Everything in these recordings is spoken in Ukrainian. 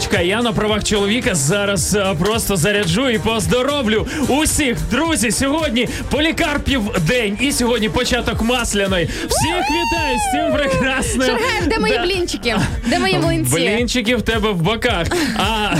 Чекай. Я на правах чоловіка зараз а, просто заряджу і поздоровлю усіх. Друзі, сьогодні полікарпів день і сьогодні початок масляної. Всіх вітаю з цим прекрасним. Шаргаєв, де мої Да. блінчики? Де мої млинці? Блінчики в тебе в боках. А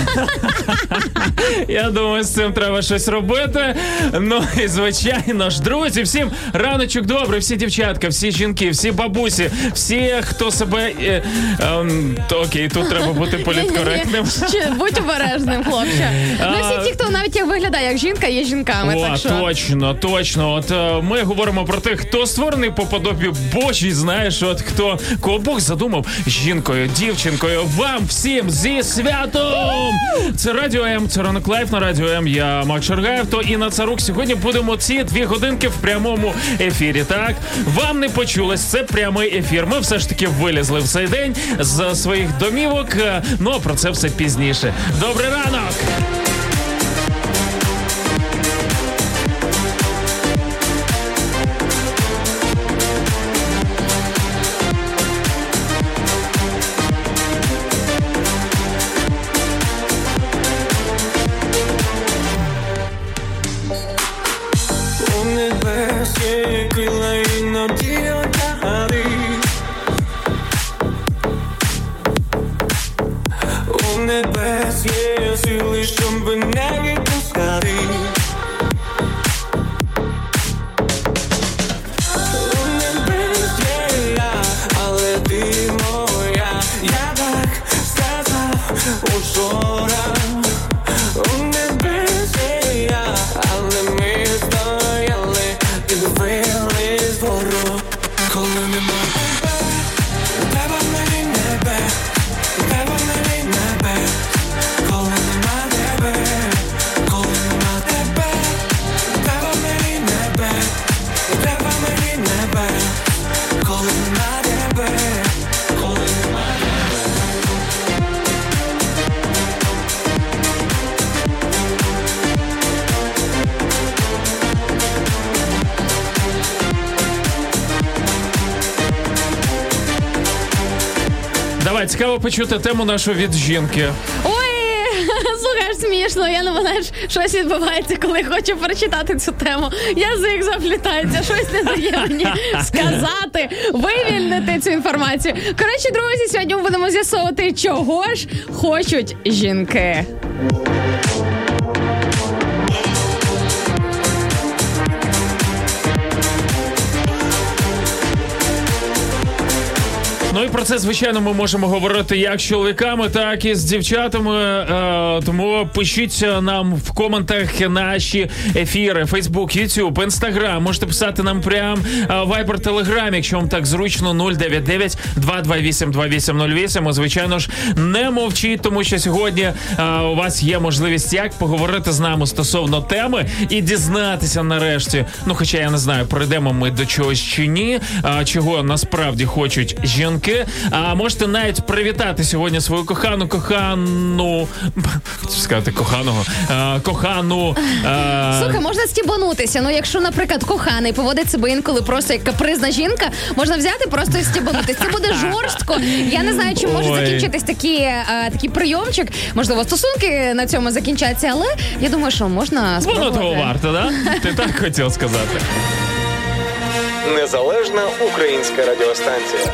я думаю, з цим треба щось робити. Ну і звичайно ж, друзі, всім раночок добре, всі дівчатка, всі жінки, всі бабусі, всі, хто себе. Е, ем, то, окей, тут треба бути політкоректним. Ні-ні-ні. Будь обережним, хлопче. Ну всі ті, хто навіть як виглядає як жінка, є жінками. О, так що точно, точно. От е, ми говоримо про тих, хто створений по подобі Божій, знаєш, от хто кого Бог задумав жінкою, дівчинкою. Вам всім зі святом! Це радіо М, це ранок live на радіо М. Я Макс Шаргаєв, тут Інна Царук. Сьогодні будемо ці дві годинки в прямому ефірі. Так вам не почулось, це прямий ефір. Ми все ж таки вилізли в цей день з своїх домівок. е, Ну а про це все пізніше. Добрий ранок! Давай цікаво почути тему нашу від жінки. ой, слухай, аж смішно. Я не знаю, щось відбувається, коли хочу прочитати цю тему. Язик заплітається, щось не дає мені сказати, вивільнити цю інформацію. Коротше, друзі, сьогодні ми будемо з'ясовувати, чого ж хочуть жінки. Про це, звичайно, ми можемо говорити як з чоловіками, так і з дівчатами. Е, тому пишіть нам в коментах наші ефіри: Facebook, YouTube, Instagram. Можете писати нам прям Viber, Telegram, якщо вам так зручно 099 228 2808. І, звичайно ж, не мовчіть, тому що сьогодні е, у вас є можливість як поговорити з нами стосовно теми і дізнатися нарешті. Ну, хоча я не знаю, прийдемо ми до чогось чи ні, чого насправді хочуть жінки. А можете навіть привітати сьогодні свою кохану, кохану сказати коханого, а, кохану. а, Слухай, можна стібанутися. Ну, якщо, наприклад, коханий поводить себе інколи просто як капризна жінка, можна взяти просто і стібанутися. Це буде жорстко. Я не знаю, чи може Ой. закінчитись такі, е, такий прийомчик. Можливо, стосунки на цьому закінчаться, але я думаю, що можна Воно того варто, да? Ти так хотів сказати. Незалежна українська радіостанція.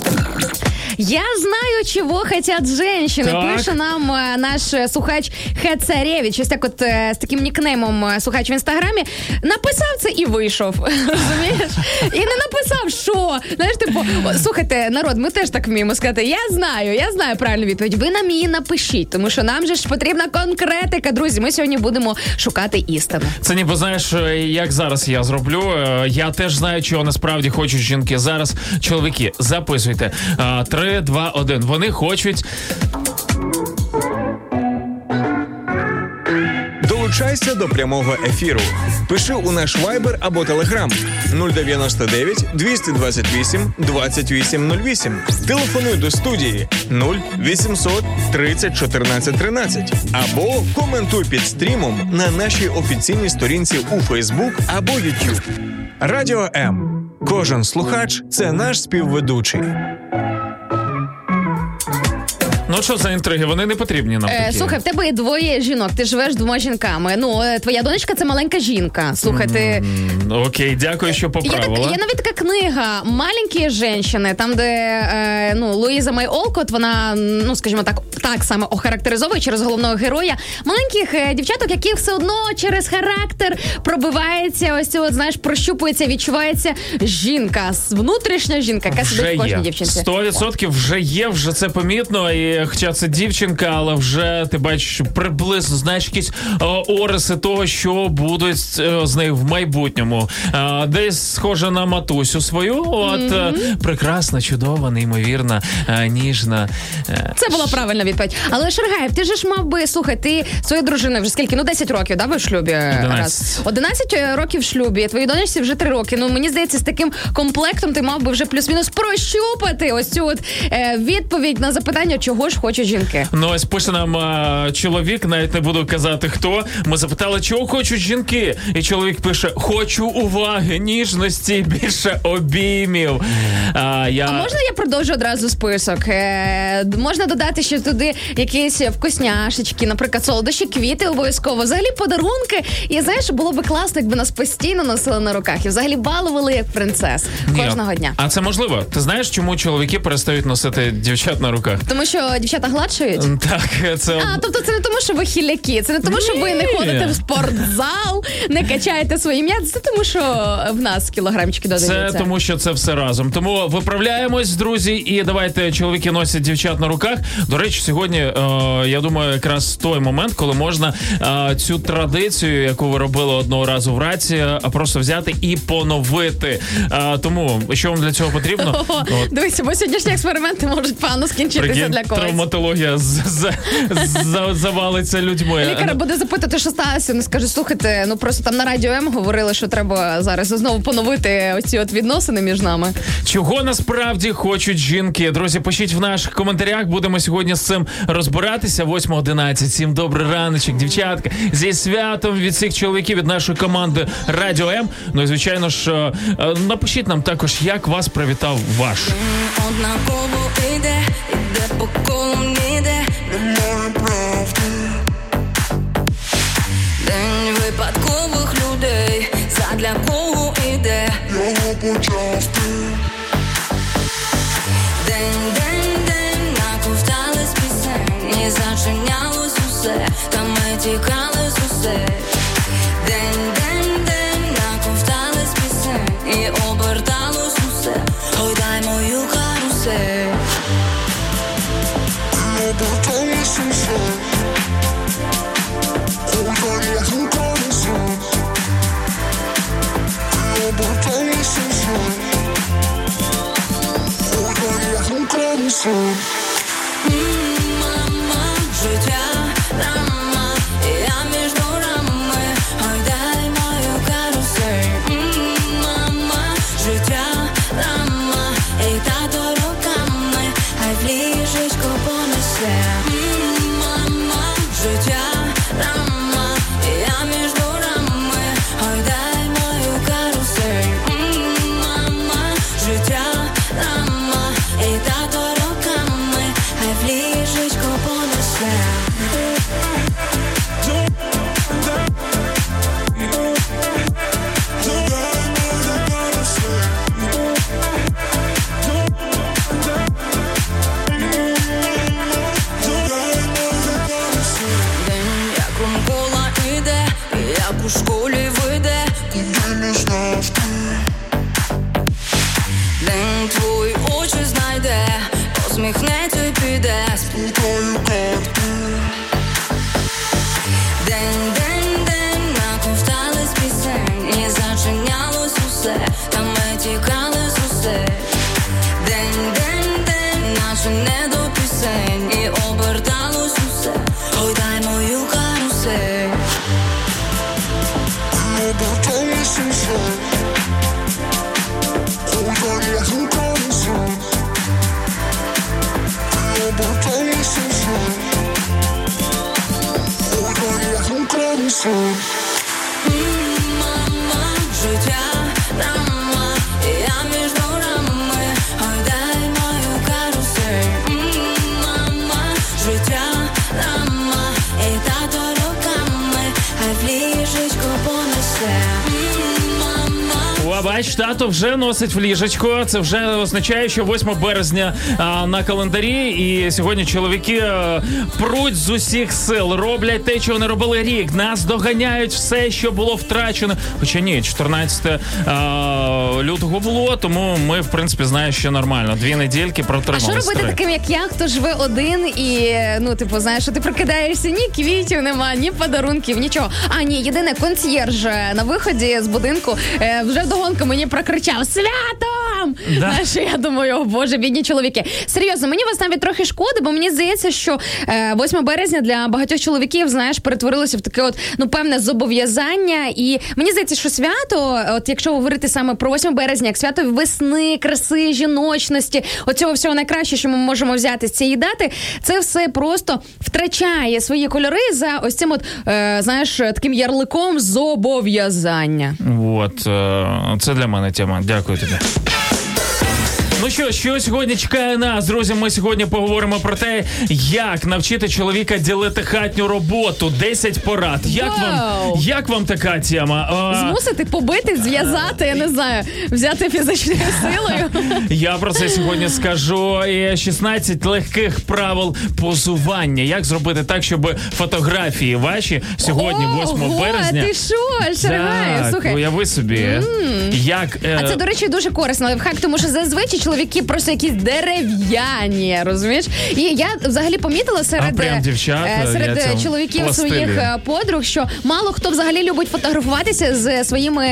Я знаю, чего хотят женщины. Так. Пише нам э, наш э, сухач Хетцаревіч, Ось так от з э, таким нікнеймом сухач в інстаграмі. Написав це і вийшов. Розумієш? І не написав, що. Знаєш, типу, слухайте, народ, ми теж так вміємо сказати. Я знаю, я знаю правильну відповідь. Ви нам її напишіть, тому що нам же ж потрібна конкретика. Друзі, ми сьогодні будемо шукати істину. Це ніби знаєш, е, як зараз я зроблю. Е, я теж знаю, чого насправді хочуть жінки. Зараз чоловіки записуйте. Е, три 4, 2, 1. Вони хочуть. Долучайся до прямого ефіру. Пиши у наш вайбер або телеграм 099 228 2808. Телефонуй до студії 0800 30 14 13. Або коментуй під стрімом на нашій офіційній сторінці у Фейсбук або YouTube. Радіо М. Кожен слухач це наш співведучий. Ну що за інтриги? Вони не потрібні нам. Е, такі. слухай, в тебе є двоє жінок, ти живеш з двома жінками. Ну, е, твоя донечка це маленька жінка. Слухай, ти. Окей, дякую, що Є, так, поправила. є навіть така книга Маленькі жінки, там, де е, ну, Луїза Май Олкот, вона, ну скажімо так, так само охарактеризовує через головного героя маленьких е, дівчаток, які все одно через характер пробивається, ось от, знаєш, прощупується, відчувається жінка, с- внутрішня жінка, яка сидить Вже в кожній є. дівчинці. 100% вже є, вже це помітно. І хоча це дівчинка, але вже ти бачиш приблизно знаєш якісь о, ориси того, що будуть е, з нею в майбутньому. Е, десь схожа на матусю свою. От е, прекрасна, чудова, неймовірна, е, ніжна. Е, Це була правильна відповідь. Але Шергаєв, ти же ж мав би слухай, ти своєю дружиною вже скільки? Ну 10 років, да, ви в шлюбі 11. раз. 11 років в шлюбі. Твоїй донечці вже 3 роки. Ну мені здається, з таким комплектом ти мав би вже плюс-мінус прощупати ось цю от е, відповідь на запитання, чого ж хочуть жінки. Ну, ось пише нам е, чоловік, навіть не буду казати хто. Ми запитали, чого хочуть жінки. І чоловік пише: Хочу уваги, ніжності, більше обіймів. А, я... А можна я продовжу одразу список? Е, можна додати ще туди якісь вкусняшечки, наприклад, солодощі, квіти обов'язково. Взагалі подарунки. І знаєш, було би класно, якби нас постійно носили на руках і взагалі балували як принцес Ні, кожного дня. А це можливо. Ти знаєш, чому чоловіки перестають носити дівчат на руках? Тому що дівчата гладшують. Так, це А, тобто це не тому, що ви хіляки, це не тому, що ви не ходите в спортзал, не качаєте свої ім'я. Це тому, що в нас кілограмчики Це тому, що це все разом. Тому виправляємось, друзі, і давайте чоловіки носять дівчат на руках. До речі, сьогодні е, я думаю, якраз той момент, коли можна е, цю традицію, яку ви робили одного разу в раці, е, просто взяти і поновити. Е, тому що вам для цього потрібно? Дивися, бо сьогоднішні експерименти можуть погано скінчитися для когось. Травматологія завалиться людьми. Лікар буде запитати, що сталося. Не скаже, слухайте, ну просто там на радіо М говорили, що треба зараз знову поновити оці от відносини між нами. Чого насправді хочуть жінки? Друзі, пишіть в наших коментарях. Будемо сьогодні з цим розбиратися. 8.11. Всім добрий раночок, дівчатка. Зі святом від всіх чоловіків від нашої команди Радіо М. Ну і звичайно ж, е, е, напишіть нам також, як вас привітав ваш. Однаково іде, іде по колу ніде, немає правди. День випадкових людей, задля кого іде, його почав. День, день, день, наковтались пісень, і зачинялось усе, та ми тікали з усе. День, Мама, бач, тато вже носить в ліжечко. Це вже означає, що 8 березня а, на календарі. І сьогодні чоловіки а, пруть з усіх сил, роблять те, чого не робили рік. Нас доганяють все, що було втрачено. Хоча ні, 14 а, лютого було, тому ми, в принципі, знаємо, що нормально. Дві недільки А протримали. що робити таким, як я, хто живе один і ну, типу, знаєш, що ти прокидаєшся, ні квітів нема, ні подарунків, нічого. А ні, єдине консьєрж е, на виході з будинку е, вже вдогонку мені прокричав свято! Святом! Да. Знаєш, я думаю, о боже, бідні чоловіки. Серйозно, мені вас навіть трохи шкода, бо мені здається, що е, 8 березня для багатьох чоловіків, знаєш, перетворилося в таке от ну певне зобов'язання. І мені здається, що свято, от якщо говорити саме про 8 березня, як свято весни, краси, жіночності, оцього всього найкраще, що ми можемо взяти з цієї дати, це все просто втрачає свої кольори за ось цим, от е, знаєш, таким ярликом зобов'язання. От е, це для мене тема. Дякую тобі. Ну що, що сьогодні чекає нас, друзі? Ми сьогодні поговоримо про те, як навчити чоловіка ділити хатню роботу. 10 порад. Як вам як вам така тема? А, Змусити побити, зв'язати, я не знаю, взяти фізичною силою. я про це сьогодні скажу. І 16 легких правил позування. Як зробити так, щоб фотографії ваші сьогодні, 8 Ого, березня. Ти що, Шаргаю, слухай. уяви собі, як е, А це, до речі, дуже корисно лайфхак, тому що зазвичай чоловіки просто якісь дерев'яні, розумієш? І я взагалі помітила серед, А, прям е, дівчата, е, серед я чоловіків пластилі. своїх е, подруг, що мало хто взагалі любить фотографуватися з своїми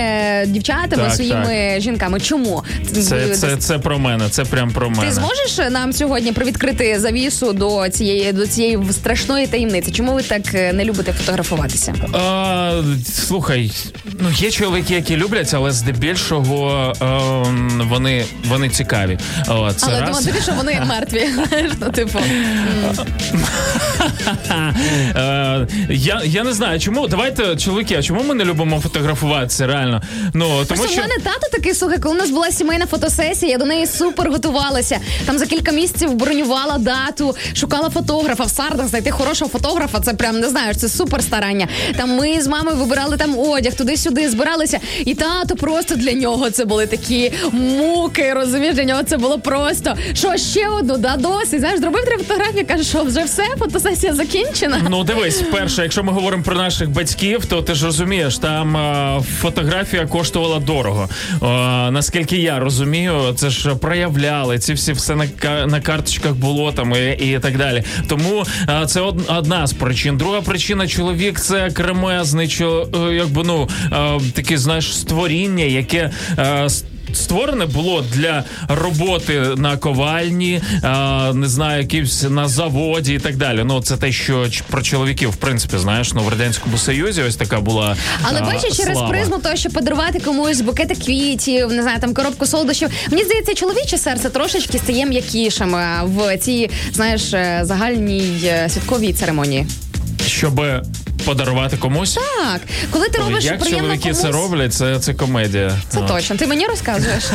дівчатами, Так, своїми жінками. Чому? це, це, це про мене, це прям про мене. Ти зможеш нам сьогодні привідкрити завісу до цієї до цієї страшної таємниці? Чому ви так не любите фотографуватися? А, слухай, ну є чоловіки, які люблять, але здебільшого ем, вони, вони цікаві. О, це Але раз. думаю, тобі, що вони мертві. Ну, типу. Е, я, я не знаю, чому. Давайте, чоловіки, а чому ми не любимо фотографуватися? Реально. Ну, тому Просто що. в мене тато такий слухай, коли у нас була сімейна фотосесія, я до неї супер готувалася. Там за кілька місяців бронювала дату, шукала фотографа в сардах. Знайти хорошого фотографа, це прям не знаєш, це супер старання. Там ми з мамою вибирали там одяг, туди-сюди збиралися. І тато просто для нього це були такі муки. Розумієш, для нього це було просто що ще одну, да досить. Знаєш, зробив три фотографії, каже, що вже все, фотосесія закінчена. Ну, дивись, перше, якщо ми говоримо про наших батьків, то ти ж розумієш, там е, фотографія коштувала дорого. Е, наскільки я розумію, це ж проявляли, ці всі все на, на карточках було там і, і так далі. Тому е, це одна з причин. Друга причина чоловік це кремезний, чо, якби ну таке, знаєш, створіння, яке. Створене було для роботи на ковальні, а, не знаю, якимсь на заводі і так далі. Ну це те, що про чоловіків, в принципі, знаєш, ну в радянському союзі ось така була. Але бачиш, через слава. призму того, щоб подарувати комусь букети квітів, не знаю, там коробку солодощів. Мені здається, чоловіче серце трошечки стає м'якішим в цій, знаєш, е, загальній е, святковій церемонії. щоб подарувати комусь. Так, коли ти робиш Як приємно чоловіки комусь, це роблять, це, це комедія. це От. точно. Ти мені розказуєш.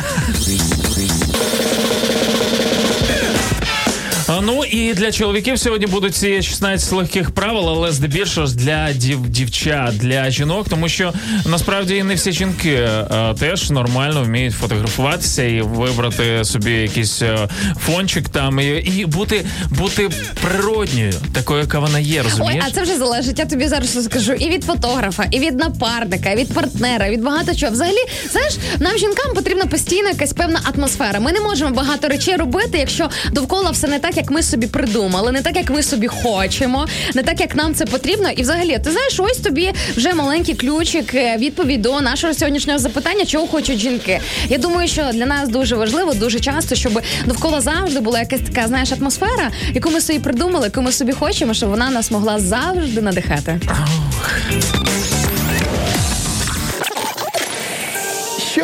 Ну і для чоловіків сьогодні будуть ці 16 легких правил, але здебільшого ж для дів, дівчат, для жінок, тому що насправді не всі жінки а, теж нормально вміють фотографуватися і вибрати собі якийсь а, фончик там і, і бути, бути природньою, такою, яка вона є, Ой, а це вже залежить. Я тобі зараз скажу і від фотографа, і від напарника, і від партнера, від багато чого. Взагалі, знаєш, нам жінкам потрібна постійна якась певна атмосфера. Ми не можемо багато речей робити, якщо довкола все не так, як ми собі придумали, не так, як ми собі хочемо, не так, як нам це потрібно. І взагалі, ти знаєш, ось тобі вже маленький ключик, е, відповідь до нашого сьогоднішнього запитання, чого хочуть жінки. Я думаю, що для нас дуже важливо, дуже часто, щоб довкола завжди була якась така, знаєш, атмосфера, яку ми собі придумали, яку ми собі хочемо, щоб вона нас могла завжди надихати.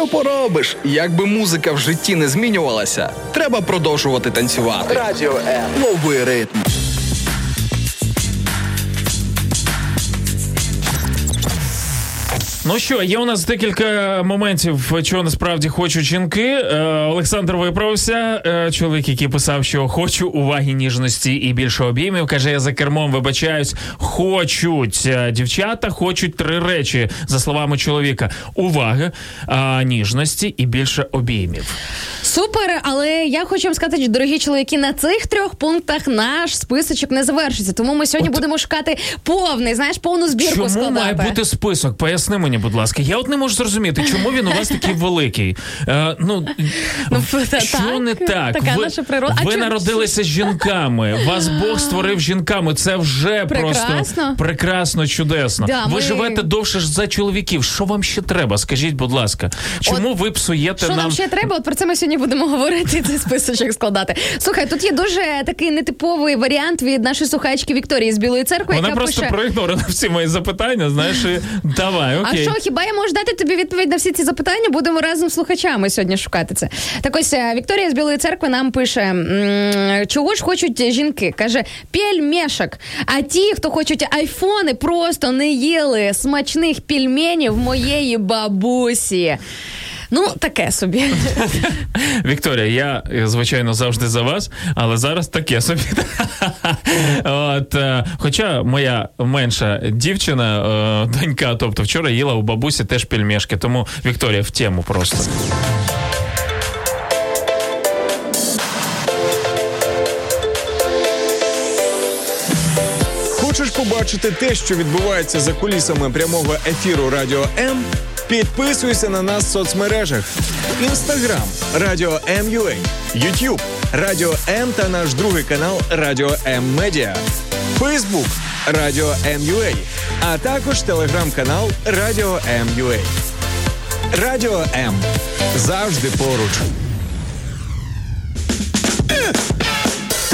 Що поробиш? Якби музика в житті не змінювалася, треба продовжувати танцювати. Радіо Е. новий ритм. Ну що, є у нас декілька моментів, чого насправді хочуть жінки. Е, Олександр виправився. Е, чоловік, який писав, що хочу уваги, ніжності і більше обіймів. Каже, я за кермом вибачаюсь. Хочуть Е, дівчата, хочуть три речі за словами чоловіка: уваги, е, ніжності і більше обіймів. Супер, але я хочу вам сказати, дорогі чоловіки, на цих трьох пунктах наш списочок не завершиться. Тому ми сьогодні От- будемо шукати повний, знаєш, повну збірку Чому складати. має бути список? Поясни мені, будь ласка. Я от не можу зрозуміти, чому він у вас такий великий. Е, ну, Ну, що так, не так? така ви наша природа. А ви чому- народилися жінками. Вас Бог створив жінками. Це вже просто Прекрасно. прекрасно, чудесно. Да, ви ми- живете довше ж за чоловіків. Що вам ще треба? Скажіть, будь ласка, чому ви псуєте Що нам? нам ще треба? От про це ми сьогодні будемо говорити. Цей списочок складати. Слухай, тут є дуже такий нетиповий варіант від нашої слухачки Вікторії з Білої церкви, Вона яка просто пише. проігнорила всі мої запитання. Знаєш, і давай, А окей. Що, хіба я можу дати тобі відповідь на всі ці запитання? Будемо разом з слухачами сьогодні шукати це. Так ось е, Вікторія з Білої церкви нам пише: чого ж хочуть жінки? Каже, пельмешок. А ті, хто хочуть айфони, просто не їли смачних пельменів моєї бабусі. Ну, таке собі. Вікторія, я звичайно завжди за вас, але зараз таке собі. От, е, хоча моя менша дівчина, е, донька, тобто вчора їла у бабусі теж пельмешки, тому Вікторія в тему просто. Хочеш побачити те, що відбувається за кулісами прямого ефіру Радіо М? Підписуйся на нас в соцмережах: Інстаграм Радіо М.Ю.А., Ютуб Радіо М та наш другий канал Радіо М Медіа, Фейсбук Радіо М.Ю.А., а також телеграм-канал Радіо М.Ю.А. Радіо М завжди поруч.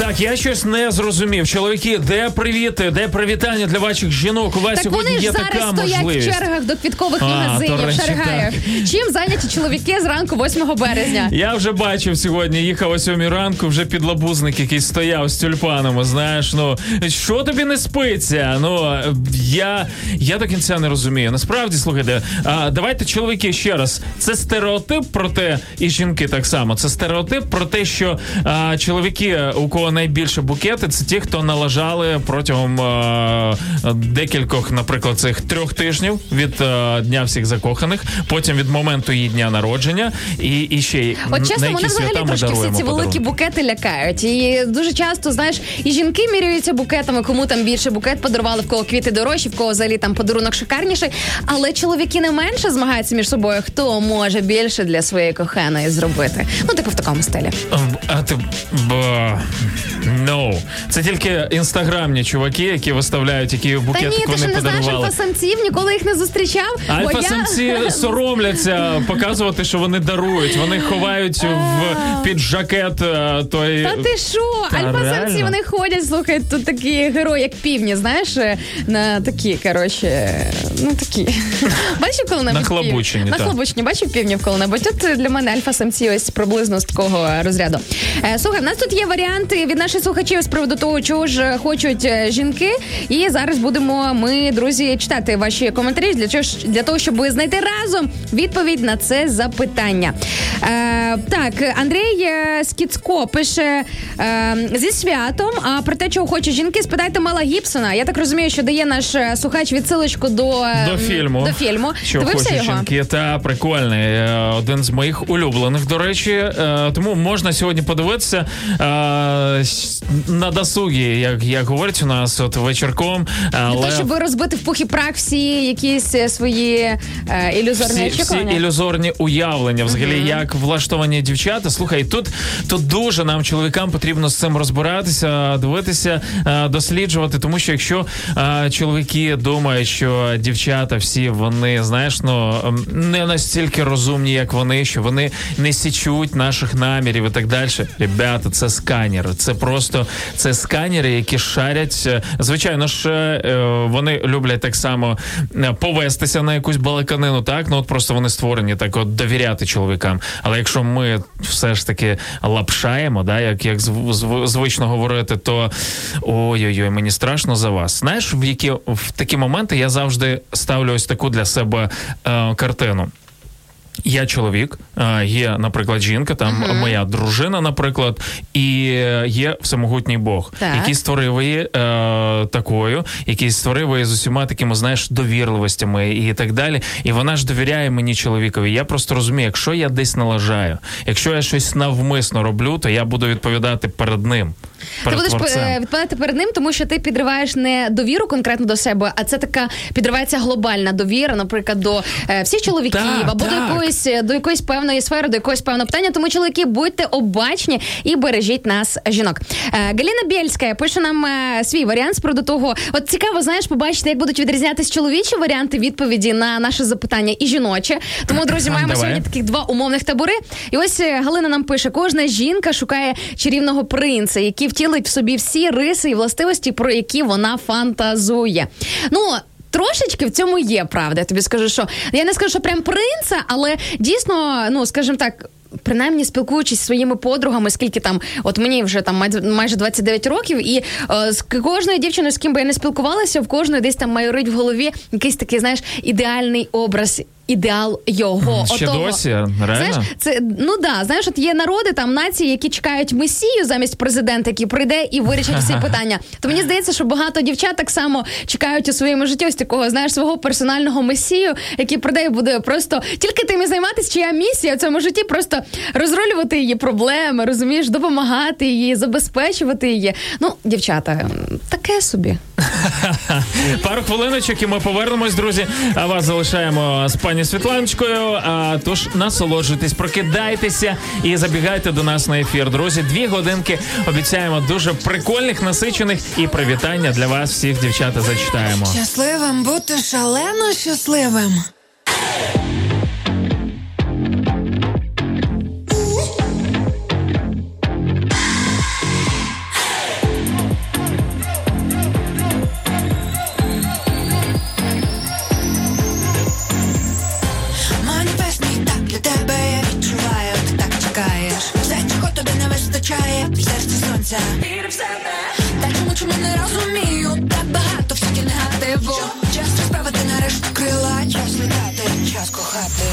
Так, я щось не зрозумів. Чоловіки, де привіти, де привітання для ваших жінок? У вас Так сьогодні вони ж є зараз така стоять можливість. в чергах до квіткових А, магазинів, до речі, шаргаях. Чим зайняті чоловіки зранку 8 березня? Я вже бачив сьогодні, їхав о сьомій ранку, вже підлабузник який стояв з тюльпанами. Знаєш, ну що тобі не спиться? Ну я, я до кінця не розумію. Насправді, слухайте, а, давайте чоловіки ще раз. Це стереотип про те, і жінки так само. Це стереотип про те, що а, чоловіки, у кого найбільше букети, це ті, хто налажали протягом а, декількох, наприклад, цих трьох тижнів від а, дня всіх закоханих, потім від моменту її дня народження, і, і ще й От чесно, мене взагалі трошки всі ці великі букети лякають. І дуже часто, знаєш, і жінки міряються букетами, кому там більше букет подарували, в кого квіти дорожчі, в кого взагалі там подарунок шикарніший. Але чоловіки не менше змагаються між собою, хто може більше для своєї коханої зробити. Ну, типу в такому стилі. А ти б no. Це тільки інстаграмні чуваки, які виставляють, які Та букети ні, ти вони що не знаєш подарували. альфа-самців, ніколи їх не зустрічав. бо Альфа-самці соромляться показувати, що вони дарують. Вони ховають в під жакет е, той. Та ти що? Та Альфа-самці реально? вони ходять, слухай, тут такі герої, як півні, знаєш, е, на такі, коротше, ну такі. Бачив коли-небудь? Нахлобучені, пів? так. Нахлобучені, бачив півнів коли-небудь. От для мене альфа-самці ось приблизно з такого розряду. Е, слухай, в нас тут є варіанти від від наших слухачів з приводу того, чого ж хочуть е, жінки. І зараз будемо ми, друзі, читати ваші коментарі для чого для того, щоб знайти разом відповідь на це запитання. Е, так, Андрій е, Скіцко пише е, зі святом. А про те, чого хочуть жінки, спитайте Мела Гібсона. Я так розумію, що дає наш е, слухач відсилочку до, е, До фільму. До фільму. Що хочуть жінки, та прикольний. Е, Один з моїх улюблених, до речі. Е, Тому можна сьогодні подивитися е, на досугі, як, як говорять у нас, от вечірком. Для Але того, щоб розбити в пух і прах всі якісь е, свої е, ілюзорні всі, всі ілюзорні уявлення, взагалі, як влаштовані дівчата. Слухай, тут, тут дуже нам, чоловікам, потрібно з цим розбиратися, дивитися, е, досліджувати. Тому що якщо е, чоловіки думають, що дівчата всі вони, знаєш, ну не настільки розумні, як вони, що вони не січуть наших намірів і так далі. Ребята, це сканери. Це просто це сканери, які шарять. е, Звичайно ж, е, вони люблять так само е, повестися на якусь балаканину, так ну от просто вони створені так, от довіряти чоловікам. Але якщо ми все ж таки лапшаємо, да, як, як зв- зв- звично говорити, то ой-ой-ой, мені страшно за вас. Знаєш, в які в такі моменти я завжди ставлю ось таку для себе е, картину. Я чоловік, е, є, наприклад, жінка, там моя дружина, наприклад, і є всемогутній Бог, Так. який створив її е, такою, який створив її з усіма такими, знаєш, довірливостями і так далі. І вона ж довіряє мені чоловікові. Я просто розумію, якщо я десь налажаю, якщо я щось навмисно роблю, то я буду відповідати перед ним. Ти будеш творцем. е, відповідати перед ним, тому що ти підриваєш не довіру конкретно до себе, а це така підривається глобальна довіра, наприклад, до е, всіх чоловіків Так, або до так. Якоїсь до якоїсь певної сфери, до якогось певного питання. Тому чоловіки, будьте обачні і бережіть нас, жінок. Е, Галіна Бєльська пише нам е, свій варіант з приводу того. От цікаво, знаєш, побачити, як будуть відрізнятись чоловічі варіанти відповіді на наше запитання і жіночі. Тому, друзі, маємо Давай. сьогодні таких два умовних табори. І ось е, Галина нам пише: кожна жінка шукає чарівного принца, який втілить в собі всі риси і властивості, про які вона фантазує. Ну. Трошечки в цьому є правда. Я тобі скажу, що я не скажу, що прям принца, але дійсно, ну скажімо так. Принаймні спілкуючись зі своїми подругами, скільки там, от мені вже там майже- майже 29 років, і е, з кожною дівчиною, з ким би я не спілкувалася, в кожної десь там майорить в голові якийсь такий, знаєш, ідеальний образ. Ідеал його Ще Отого. досі? Реально? Знаєш, це ну да, знаєш, от є народи там нації, які чекають месію замість президента, який прийде і вирішить всі питання. То мені здається, що багато дівчат так само чекають у своєму житті ось такого, знаєш, свого персонального месію, який прийде і буде просто тільки тим і займатися, чия місія в цьому житті, просто розрулювати її проблеми, розумієш, допомагати її, забезпечувати її. Ну, дівчата, таке собі. Пару хвилиночок і ми повернемось, друзі. А вас залишаємо з пані Світланочкою. А тож насолоджуйтесь, прокидайтеся і забігайте до нас на ефір. Друзі, дві годинки обіцяємо дуже прикольних, насичених і привітання для вас всіх, дівчата, зачитаємо. Щасливим бути шалено щасливим. Серці сонця. Віри в себе. Розумію, так багато всяких негативу. Час розправити нарешті крила, час літати, час кохати.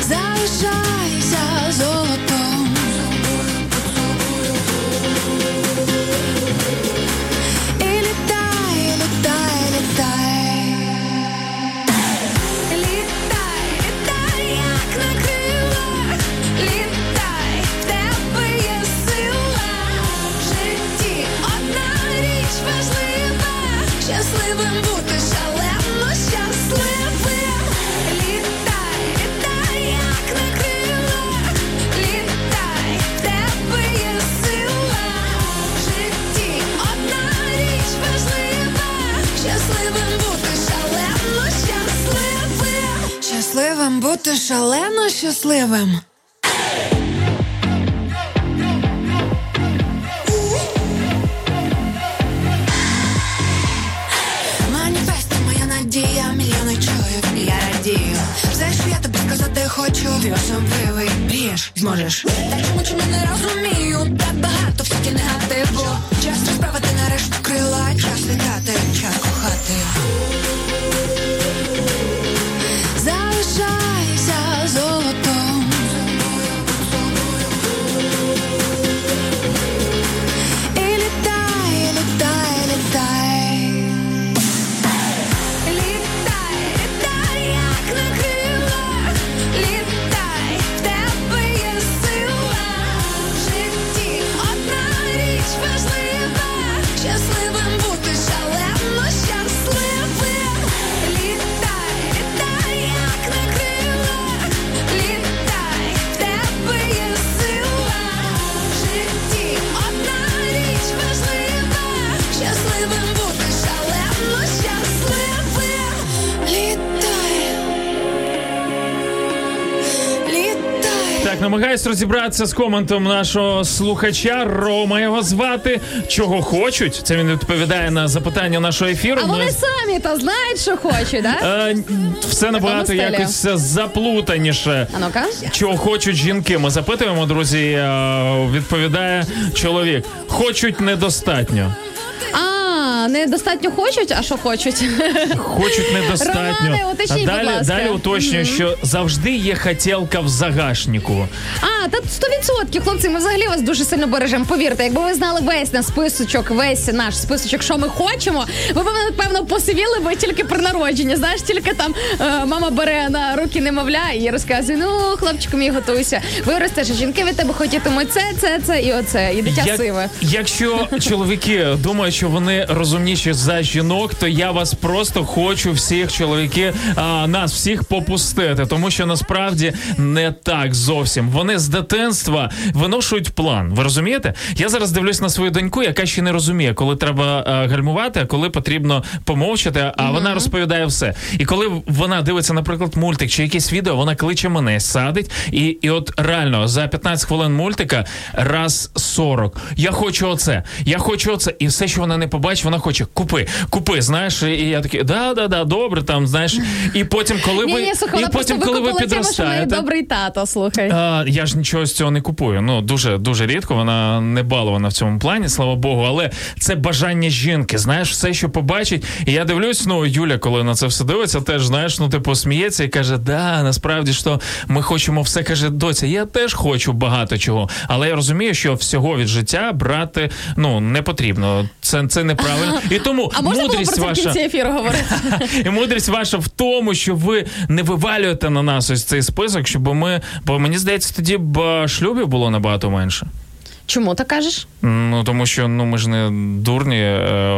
Залишайся розібратися з коментом нашого слухача. Рома його звати. Чого хочуть? Це він відповідає на запитання нашого ефіру. А Ми- вони самі то знають, що хочуть, да? Е, все набагато якось заплутаніше. А ну-ка. Чого хочуть жінки? Ми запитуємо, друзі. е, Відповідає чоловік. Хочуть недостатньо. А, недостатньо хочуть, а що хочуть? Хочуть недостатньо. Романе, уточніть, далі, будь ласка. далі уточнюю, що завжди є хотілка в загашнику. А, та 100%, хлопці, ми взагалі вас дуже сильно бережемо. Повірте, якби ви знали весь наш списочок, весь наш списочок, що ми хочемо, ви б напевно посивіли би тільки при народженні. Знаєш, тільки там е, мама бере на руки немовля і розказує: ну, хлопчику мій готуйся. Виростеш, жінки від тебе хотітимуть це, це, це і оце. І дитя сиве. Якщо чоловіки думають, що вони розумніші за жінок, то я вас просто хочу всіх чоловіки, а, нас всіх попустити, тому що насправді не так зовсім. Вони з дитинства виношують план. Ви розумієте? Я зараз дивлюсь на свою доньку, яка ще не розуміє, коли треба а, гальмувати, а коли потрібно помовчати. А вона розповідає все. І коли вона дивиться, наприклад, мультик чи якесь відео, вона кличе мене, садить, і, і от реально за 15 хвилин мультика раз 40. Я хочу оце, я хочу оце. І все, що вона не побачить, вона хоче купи, купи. Знаєш, і я такий, да, да, да, добре, там знаєш. І потім, коли ви і потім, коли ви підростаєте. добрий тато, слухай. Я ж нічого з цього не купую. Ну дуже дуже рідко. Вона не балована в цьому плані, слава Богу. Але це бажання жінки. Знаєш, все, що побачить. І я дивлюсь, ну Юля, коли на це все дивиться, теж знаєш, ну типу сміється і каже: Да, насправді що ми хочемо все. каже, доця, я теж хочу багато чого. Але я розумію, що всього від життя брати ну не потрібно. Це це неправильно. І тому А можна було про це в кінці ефіру говорити? І мудрість ваша в тому, що ви не вивалюєте на нас ось цей список, щоб ми. Бо мені здається, тоді б шлюбів було набагато менше. Чому ти кажеш? Ну тому що ну ми ж не дурні е,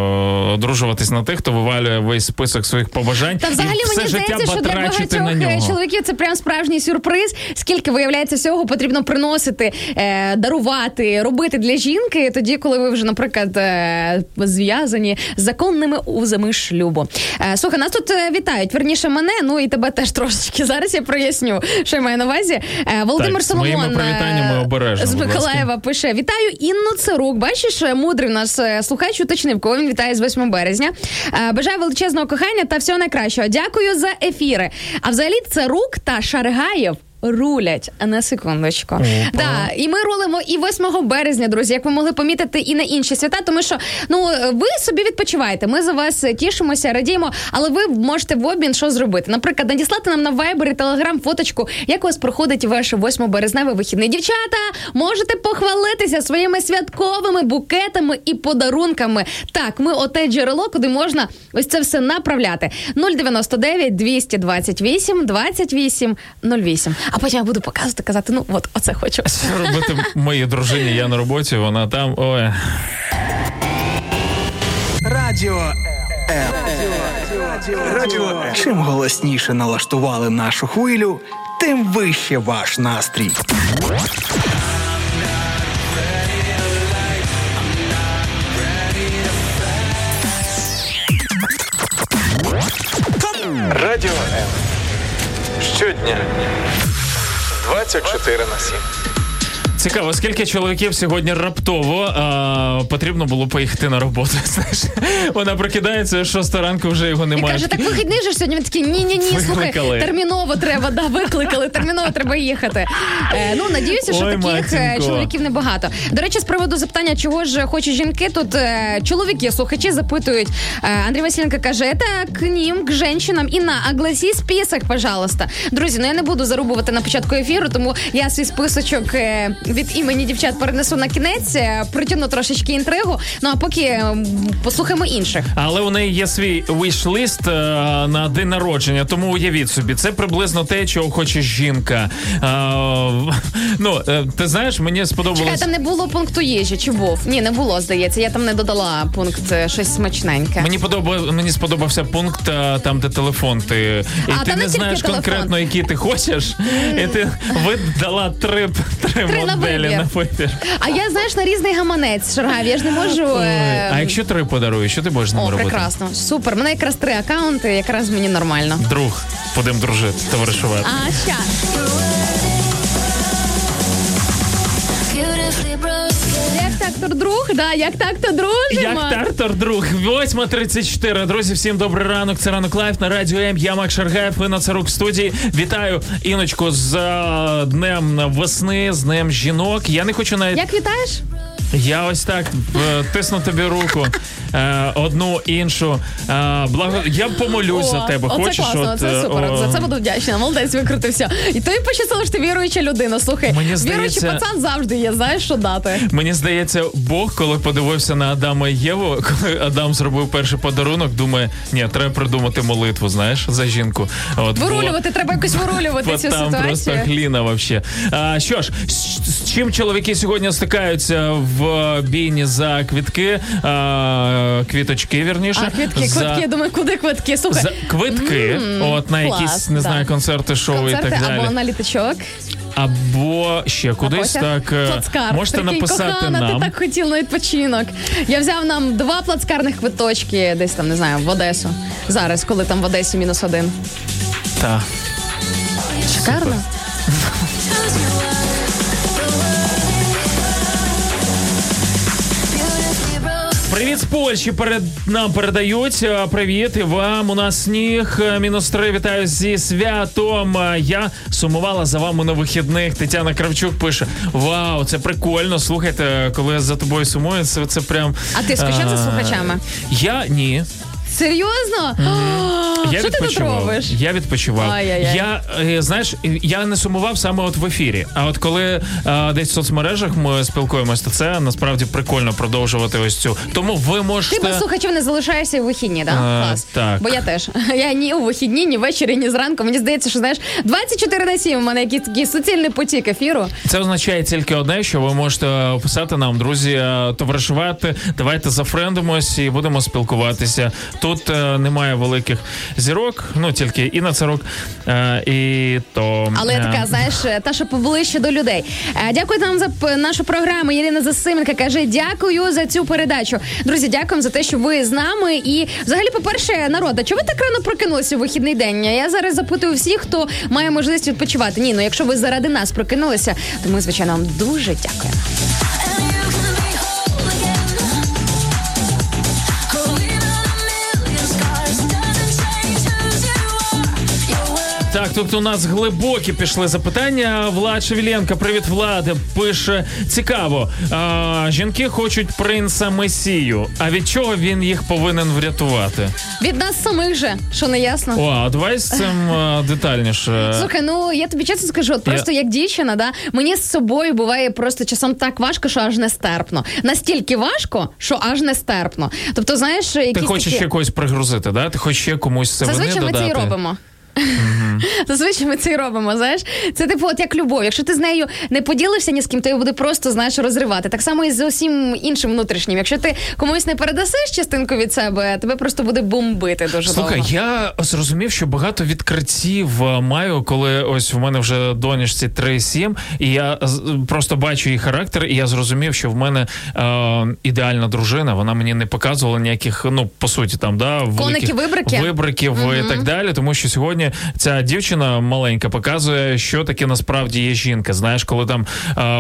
одружуватись на тих, хто вивалює весь список своїх побажань Та взагалі і все мені здається, що для багатьох е, чоловіків це прям справжній сюрприз. Скільки виявляється всього потрібно приносити, е, дарувати, робити для жінки, тоді, коли ви вже, наприклад, е, зв'язані з законними узами шлюбу. Е, слухай, нас тут е, вітають. Верніше мене, ну і тебе теж трошечки. Зараз я проясню, що я маю на увазі. Е, Володимир Так, Соломон з. Миколаєва пише: Вітаю Інну Царук. Бачиш, е, мудрий нас е, слухач уточнив, кого він вітає з 8 березня. Е, Бажаю величезного кохання та всього найкращого. Дякую за ефіри. А взагалі Царук та Шаргаєв. Рулять на секундочку. Да, і ми рулимо і 8 березня, друзі, як ви могли помітити, і на інші свята, тому що ну ви собі відпочиваєте. Ми за вас тішимося, радіємо, але ви можете в обмін що зробити. Наприклад, надіслати нам на Viber і Telegram фоточку, як у вас проходить ваш 8 березневий вихідний. Дівчата, можете похвалитися своїми святковими букетами і подарунками. Так, ми оте джерело, куди можна ось це все направляти. 099 228 28 08. А потім я буду показувати, казати, ну от оце хочу. Що робити моїй дружині? Я на роботі, вона там. Ой. Радіо. Радіо Чим голосніше налаштували нашу хвилю, тим вище ваш настрій. Радіо М. Щодня 24 на 7. Цікаво, скільки чоловіків сьогодні раптово а, потрібно було поїхати на роботу. Знаєш, вона прокидається, шоста ранку вже його І немає. каже, так вихідний же сьогодні. Він такий, ні-ні-ні, слухай, терміново треба, да, викликали, терміново треба їхати. Е, ну, надіюся, що Ой, таких е, матінко. чоловіків небагато. До речі, з приводу запитання, чого ж хочуть жінки, тут е, чоловіки, слухачі запитують. Е, Андрій Василенко каже, это к ним, к женщинам. Інна, огласи список, пожалуйста. Друзі, ну я не буду зарубувати на початку ефіру, тому я свій списочок е, від імені дівчат перенесу на кінець, е, притягну трошечки інтригу. Ну а поки е, слухаємо інших. Але у неї є свій виш-лист е, на день народження, тому уявіть собі, це приблизно те, чого хоче жінка. Е, ну, ти знаєш, мені Чекай, там не було пункту їжі, чи був? Ні, не було, здається. Я там не додала пункт щось смачненьке. Мені подоба... мені сподобався пункт там, де телефон. Ти і А, ти не не знаєш телефон. конкретно, який ти хочеш, і ти видала три, три, Три моделі на вибір. А я, знаєш, на різний гаманець шаргав. Я ж не можу. е, А якщо три подарую, що ти будеш з ними О, робити? прекрасно. Супер. У мене якраз три акаунти, якраз мені нормально. Друг, будемо дружити, товаришувати. А ща. То друг? Да, як так, то дружимо. Як тартор, друг, 8.34. Друзі, всім добрий ранок. Це ранок лайф на радіо М. Я Мак Шаргаєв. Ви на Царук студії. Вітаю Іночку з а, днем весни, з днем жінок. Я не хочу навіть. Як вітаєш? Я ось так е, тисну тобі руку, е, одну іншу. Е, благо... Я помолюсь за тебе. Оце Хочеш? класно, от, це е, супер. о, За це буду вдячна. Молодець викрутився. І тобі пощастило, що ти віруюча людина. Слухай, Мені віруючий пацан завжди є. Знаєш, що дати. Мені здається, Бог, коли подивився на Адама і Єву, коли Адам зробив перший подарунок, думає, ні, треба придумати молитву, знаєш, за жінку. От, бо- Вирулювати, треба якось вирулювати Бо цю там ситуацію. просто гліна вообще. А, що ж, з, з чим чоловіки сьогодні стикаються в бійні за квітки, а, квіточки, вірніше. А квитки, за, квитки, думаю, куди квитки? Слухай, за квитки, М, от на клас, якісь, не знаю, концерти, шоу концерти і так далі. або на літачок. Або ще кудись так. е, Плацкар. Можете Прикинь, написати кохана, нам. ти так хотів на відпочинок. Я взяв нам два плацкарних квиточки, десь там, не знаю, в Одесу. Зараз, коли там в Одесі мінус один. Та. Шикарно. Привіт з Польщі. Перед нам передають. Е, Привіт і вам. У нас сніг. Е, Мінус три. Вітаю зі святом. Е, Я сумувала за вами на вихідних. Тетяна Кравчук пише: Вау, це прикольно. Слухайте, коли за тобою сумую, це, це прям. А ти скучав за слухачами? Я ні. Серйозно? Я Що ти тут робиш? Я відпочивав. Ай-яй-яй. Я е, знаєш, я не сумував саме от в ефірі. А от коли е, десь в соцмережах ми спілкуємося, то це насправді прикольно продовжувати ось цю. Тому ви Ти можете. без слухачів не залишаєшся у вихідні, да? Е, Клас. так. Бо я теж. Я ні у вихідні, ні ввечері, ні зранку. Мені здається, що знаєш, 24 на 7 у мене якийсь такий суцільний потік ефіру. Це означає тільки одне, що ви можете писати нам, друзі, е, товаришувати. Давайте зафрендимось і будемо спілкуватися. Тут е, немає великих зірок, ну тільки і на царок, е, і то. Але е, така, знаєш, та, що поближче до людей. Е, Дякую нам за нашу програму. Ірина Засименка каже: дякую за цю передачу. Друзі, дякуємо за те, що ви з нами. І взагалі, по-перше, народ, а чого ви так рано прокинулися у вихідний день? Я зараз запитую всіх, хто має можливість відпочивати. Ні, ну якщо ви заради нас прокинулися, то ми, звичайно, вам дуже дякуємо. Так, тут у нас глибокі пішли запитання. Влад Шевіленко, привіт, Влад. Пише цікаво. А, жінки хочуть принца Месію. А від чого він їх повинен врятувати? Від нас самих же, що не ясно. О, а давай з цим а, детальніше. Слухай, ну я тобі чесно скажу, от просто як дівчина, да, мені з собою буває просто часом так важко, що аж нестерпно. Настільки важко, що аж нестерпно. Тобто, знаєш, якісь Ти хочеш такі... ще когось пригрузити, да? Ти хочеш ще комусь сивини Зазвичай ми додати? це і робимо. Зазвичай ми це і робимо. Знаєш, це типу, от як любов. Якщо ти з нею не поділився ні з ким, то її буде просто знаєш розривати. Так само і з усім іншим внутрішнім. Якщо ти комусь не передасиш частинку від себе, тебе просто буде бомбити дуже Слухай, довго. я зрозумів, що багато відкриттів е, маю, коли ось в мене вже донечці 3-7, і я просто бачу її характер, і я зрозумів, що в мене е, ідеальна дружина. Вона мені не показувала ніяких, ну по суті, там да великих вибрики? вибриків і так далі. Тому що сьогодні сьогодні ця дівчина маленька показує, що таке насправді є жінка. Знаєш, коли там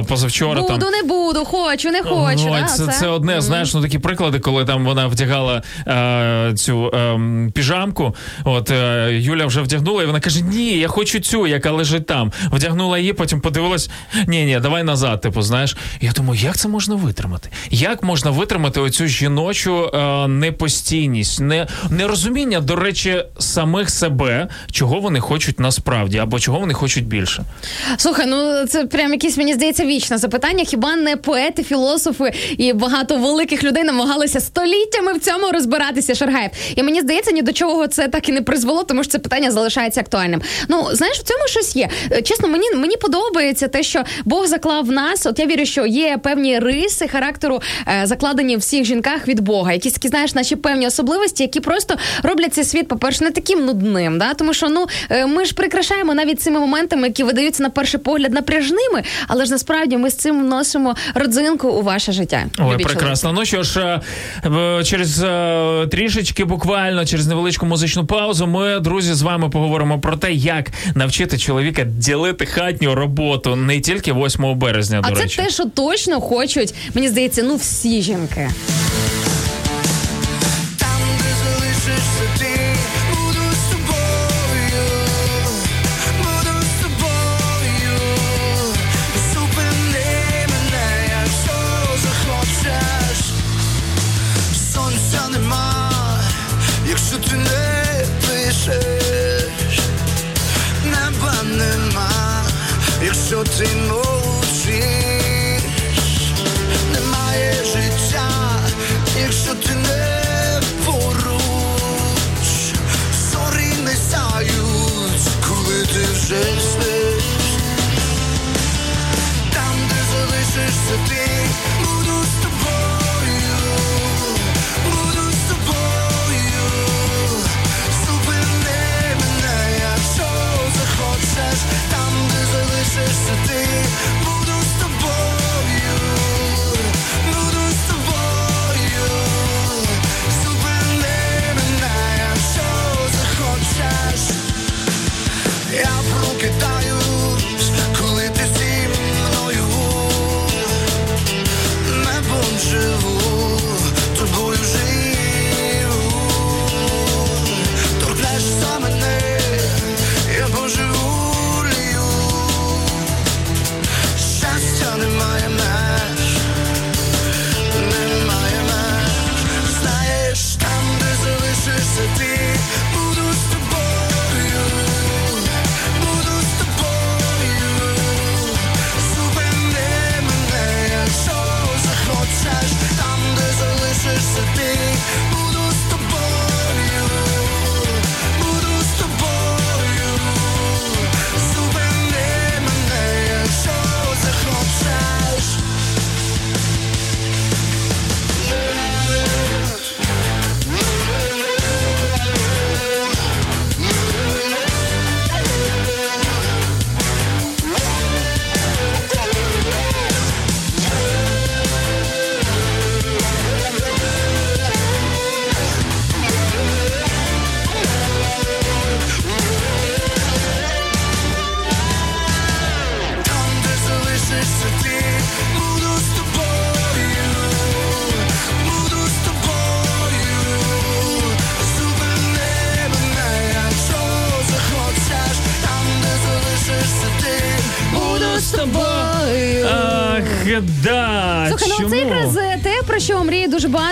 позавчора там Буду, не буду, хочу, не хочу. Ну, да, це, це одне, Мгм. знаєш, ну такі приклади, коли там вона вдягала е, цю е, піжамку. От е, Юля вже вдягнула, і вона каже: Ні, я хочу цю, яка лежить там. Вдягнула її, потім подивилась: ні, ні, давай назад. Типу, знаєш. Я думаю, як це можна витримати? Як можна витримати оцю жіночу е, непостійність, не, нерозуміння, до речі, самих себе, чого вони хочуть насправді, або чого вони хочуть більше. Слухай, ну це прям якесь, мені здається, вічне запитання. Хіба не поети, філософи і багато великих людей намагалися століттями в цьому розбиратися, Шаргаєв? І мені здається, ні до чого це так і не призвело, тому що це питання залишається актуальним. Ну, знаєш, в цьому щось є. Е, Чесно, мені мені подобається те, що Бог заклав нас. От я вірю, що є певні риси характеру, е, закладені в всіх жінках від Бога. Якісь знаєш, наші певні особливості, які просто роблять цей світ, по-перше, не таким нудним. Да? Тому що ну е, ми ж прикрашаємо навіть цими моментами, які видаються на перший погляд напряжними, але ж насправді ми з цим вносимо родзинку у ваше життя. Ой, прекрасно. Ну що ж, е, через е, трішечки, буквально через невеличку музичну паузу, ми, друзі, з вами поговоримо про те, як навчити чоловіка ділити хатню роботу не тільки 8 березня. А до це речі. те, що точно хочуть, мені здається, ну всі жінки.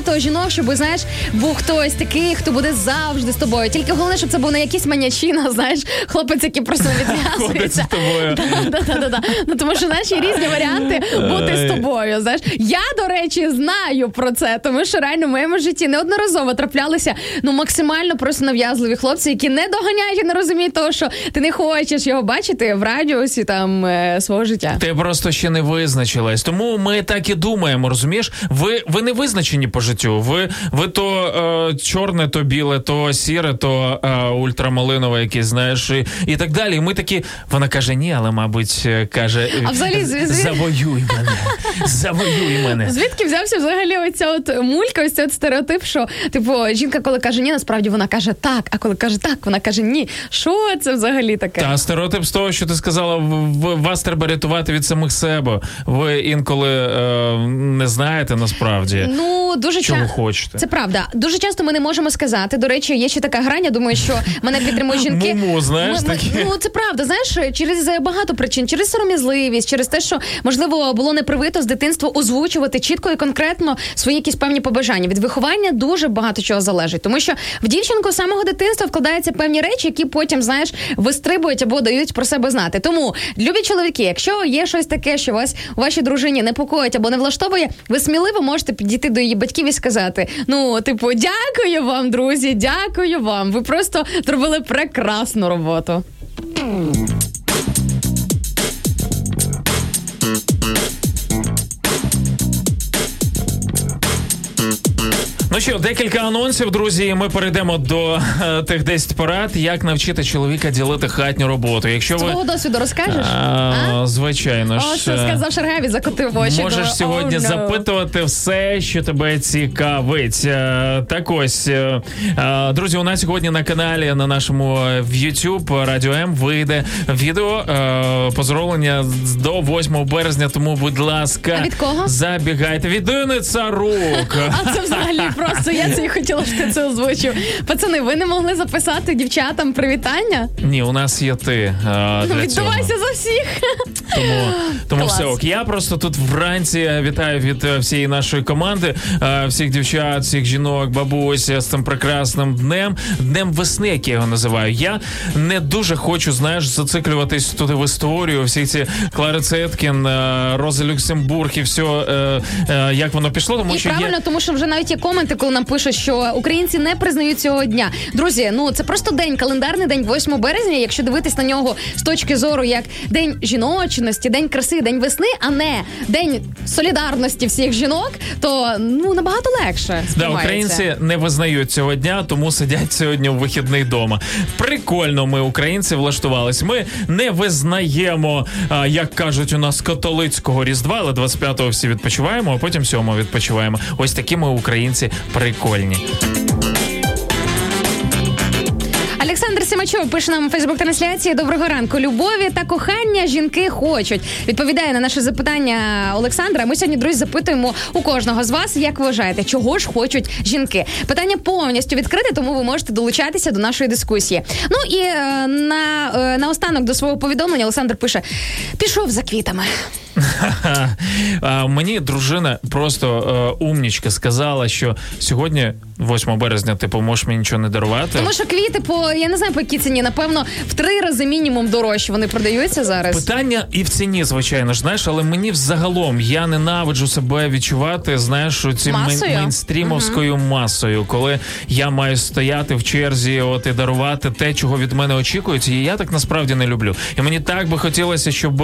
Мріє дуже багато жінок, щоб знаєш, був хтось такий, хто буде завжди з тобою. Тільки головне, щоб це був не якийсь манячина, знаєш, хлопець, який просто не відв'язується. Ну тому що наші різні варіанти бути з тобою. Знаєш, я до речі знаю про це, тому що реально в моєму житті неодноразово траплялися ну максимально просто нав'язливі хлопці, які не доганяють і не розуміють того, що ти не хочеш його бачити в радіусі там е, свого життя. Ти просто ще не визначилась. Тому ми так і думаємо, розумієш? Ви, ви не визначені по життю. Ви, ви то е, чорне, то біле, то сіре, то е, ультрамалинове якесь, знаєш, і, і так далі. І ми такі, вона каже, ні, але, мабуть, е, каже, А взагалі, зві- зві- завоюй мене. Завоюй мене. Звідки взявся взагалі оця от мулька, ось цей от стереотип, що типу жінка, коли каже ні, насправді вона каже так, а коли каже так, вона каже ні. Що це взагалі таке? Та стереотип з того, що ти сказала, в- вас треба рятувати від самих себе. Ви інколи е, не знаєте насправді. Ну дуже Чого ча- хочете? Це правда. Дуже часто ми не можемо сказати. До речі, є ще така грань. Я думаю, що мене підтримують жінки. Му-му, знаєш, Ми- ми- ну це правда. Знаєш, через багато причин, через сором'язливість, через те, що можливо було не привито з дитинства озвучувати чітко і конкретно свої якісь певні побажання. Від виховання дуже багато чого залежить, тому що в дівчинку з самого дитинства вкладаються певні речі, які потім знаєш вистрибують або дають про себе знати. Тому любі чоловіки, якщо є щось таке, що вас у вашій дружині непокоїть або не влаштовує, ви сміливо можете підійти до її батьків і сказати: ну, типу, дякую вам, друзі, дякую вам. Ви просто зробили прекрасну роботу. Ну що, декілька анонсів, друзі. і Ми перейдемо до е, тих 10 порад, як навчити чоловіка ділити хатню роботу. Якщо ви Свого досвіду розкажеш? а, звичайно О, ж. що е, сказав Шаргаві, закотив очі. Можеш Думаю, сьогодні «Oh, no». запитувати все, що тебе цікавить. Е, Так ось, е, е, друзі, у нас сьогодні на каналі на нашому е, в YouTube Радіо М вийде відео е, поздоровлення з- до 8 березня. Тому, будь ласка, А від кого? забігайте. Від Ірини Царук. А це взагалі просто я це і хотіла, що ти це озвучив. Пацани, ви не могли записати дівчатам привітання? Ні, у нас є ти. е, Для цього. Віддавайся за всіх. Тому, тому Клас. все ок. Я просто тут вранці вітаю від е, всієї нашої команди, е, всіх дівчат, всіх жінок, бабусь з цим прекрасним днем, днем весни, як я його називаю. Я не дуже хочу, знаєш, зациклюватись туди в історію. Всі ці Клари Цеткін, е, Роза Люксембург і все, е, е, як воно пішло, тому І що правильно, є. тому що вже навіть є коменти, коли нам пишуть, що українці не признають цього дня. Друзі, ну це просто день, календарний день 8 березня. Якщо дивитись на нього з точки зору як день жіночності, день краси, день весни, а не день солідарності всіх жінок, то ну набагато легше. Да, українці не визнають цього дня, тому сидять сьогодні у вихідний дома. Прикольно, ми українці влаштувались. Ми не визнаємо, а, як кажуть у нас, католицького різдва, але 25-го всі відпочиваємо, а потім 7-го відпочиваємо. Ось такі ми українці прикольні. Олександр Симачов пише нам Фейсбук-трансляції Доброго ранку. Любові та кохання жінки хочуть. Відповідає на наше запитання Олександра. Ми сьогодні, друзі, запитуємо у кожного з вас, як вважаєте, чого ж хочуть жінки. Питання повністю відкрите, тому ви можете долучатися до нашої дискусії. Ну і е, на, е, наостанок до свого повідомлення Олександр пише: пішов за квітами. Мені дружина просто е, умнічка сказала, що сьогодні, 8 березня, типу, можеш мені нічого не дарувати. Тому що квіти по я не знаю по якій ціні, напевно, в три рази мінімум дорожче вони продаються зараз. Питання і в ціні, звичайно ж, знаєш, але мені взагалом я ненавиджу себе відчувати, знаєш, цим Масою? мейнстрімовською масою, коли я маю стояти в черзі, от і дарувати те, чого від мене очікують, і я так насправді не люблю. І мені так би хотілося, щоб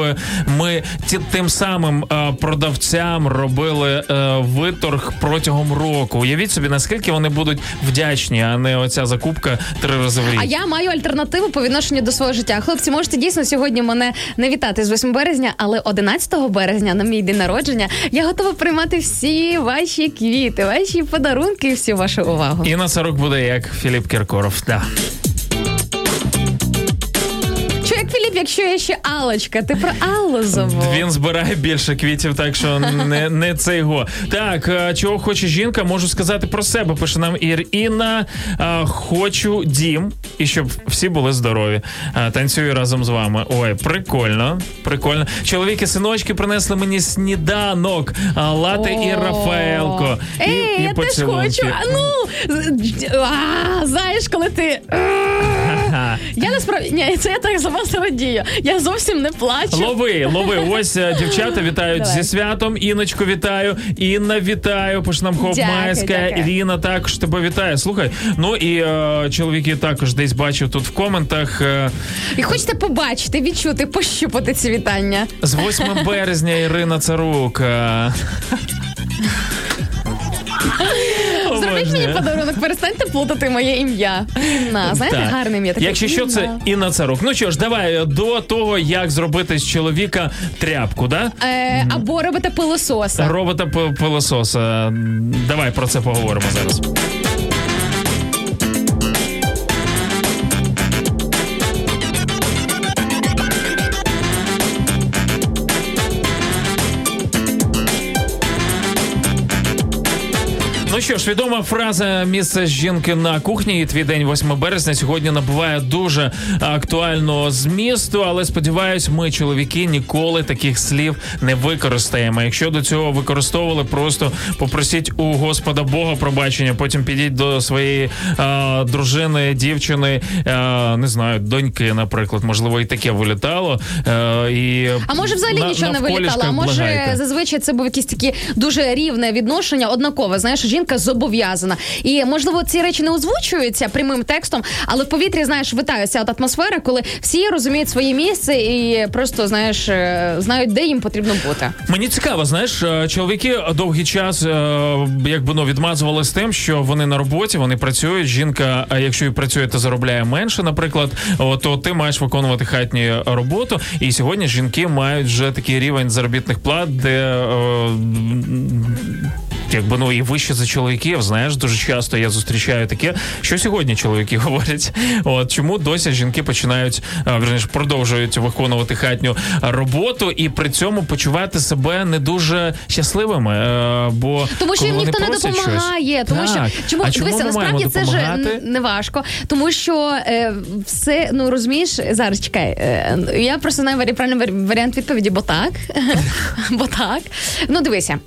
ми ті, тим самим е, продавцям робили е, виторг протягом року. Уявіть собі, наскільки вони будуть вдячні, а не оця закупка три рази в рік. А я маю альтернативу по відношенню до свого життя. Хлопці, можете дійсно сьогодні мене не вітати з 8 березня, але 11 березня на мій день народження я готова приймати всі ваші квіти, ваші подарунки і всю вашу увагу. І на 40 буде як Філіп Кіркоров. Да. Що як Філіп, якщо я ще Алочка? Ти про Аллу забув. Він збирає більше квітів, так що не, не це його. Так, е, чого хоче жінка, можу сказати про себе. Пише нам Ірина. Е, Хочу дім і щоб всі були здорові. Е, Танцюю разом з вами. Ой, прикольно, прикольно. Чоловіки, синочки принесли мені сніданок, лати і Рафаелко. Ей, і я теж хочу. А ну а, знаєш, коли ти. Я насправді ні, це я так за вас радію. Я зовсім не плачу. Лови, лови. Ось е, дівчата вітають Давай. зі святом. Іночку вітаю. Інна вітаю. Пошнам Хопмайська. дякую. Ірина також тебе вітає. Слухай. Ну і е, чоловіки також десь бачив тут в коментах. Е, І хочете побачити, відчути, пощупати ці вітання. з 8 березня Ірина Царук. Зробіть мені подарунок, перестаньте плутати моє ім'я. Інна, знаєте, Так. гарне ім'я. таке Якщо що, це Інна. Інна Царук. Ну що ж, давай до того, як зробити з чоловіка тряпку, да? Е, або робите пилососа. Робота п- пилососа. Давай про це поговоримо зараз. Ну що ж, відома фраза місце жінки на кухні і твій день 8 березня сьогодні набуває дуже актуального змісту, але сподіваюсь, ми, чоловіки, ніколи таких слів не використаємо. Якщо до цього використовували, просто попросіть у Господа Бога пробачення. Потім підіть до своєї а, дружини, дівчини, а, не знаю, доньки, наприклад, можливо, і таке вилітало. А, і А може взагалі на- нічого не вилітало? А може благайте. зазвичай це був якісь такі дуже рівне відношення, однакове. Знаєш, жінка зобов'язана. І можливо ці речі не озвучуються прямим текстом, але в повітрі знаєш витається от атмосфера, коли всі розуміють своє місце і просто знаєш е, знають, де їм потрібно бути. Мені цікаво, знаєш, е, чоловіки довгий час е, якби ну відмазували з тим, що вони на роботі, вони працюють. Жінка, якщо і працює, то заробляє менше, наприклад, то ти маєш виконувати хатню роботу. І сьогодні жінки мають вже такий рівень заробітних плат, де. Якби ну і вище за чоловіків, знаєш, дуже часто я зустрічаю таке, що сьогодні чоловіки говорять. От чому досі жінки починають верніше, продовжують виконувати хатню роботу і при цьому почувати себе не дуже щасливими. е, Бо Тому що їм ніхто не допомагає. щось- Тому Так. що чому а чому дивися, насправді це ж не важко, тому що е, все ну розумієш зараз. Чекай, е, я просто знаю правильний варі- варіант відповіді, бо так, бо так. Ну дивися.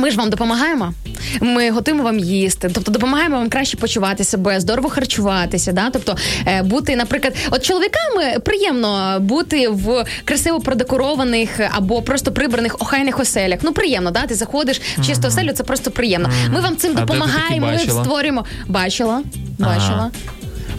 Ми ж вам допомагаємо. Ми готуємо вам їсти, тобто допомагаємо вам краще почувати себе, здорово харчуватися. Да? Тобто е, бути, наприклад, от чоловіками приємно бути в красиво продекорованих або просто прибраних охайних оселях. Ну приємно, да? Ти заходиш в чисту оселю, це просто приємно. Ми вам цим допомагаємо. Ми створюємо. Бачила, бачила.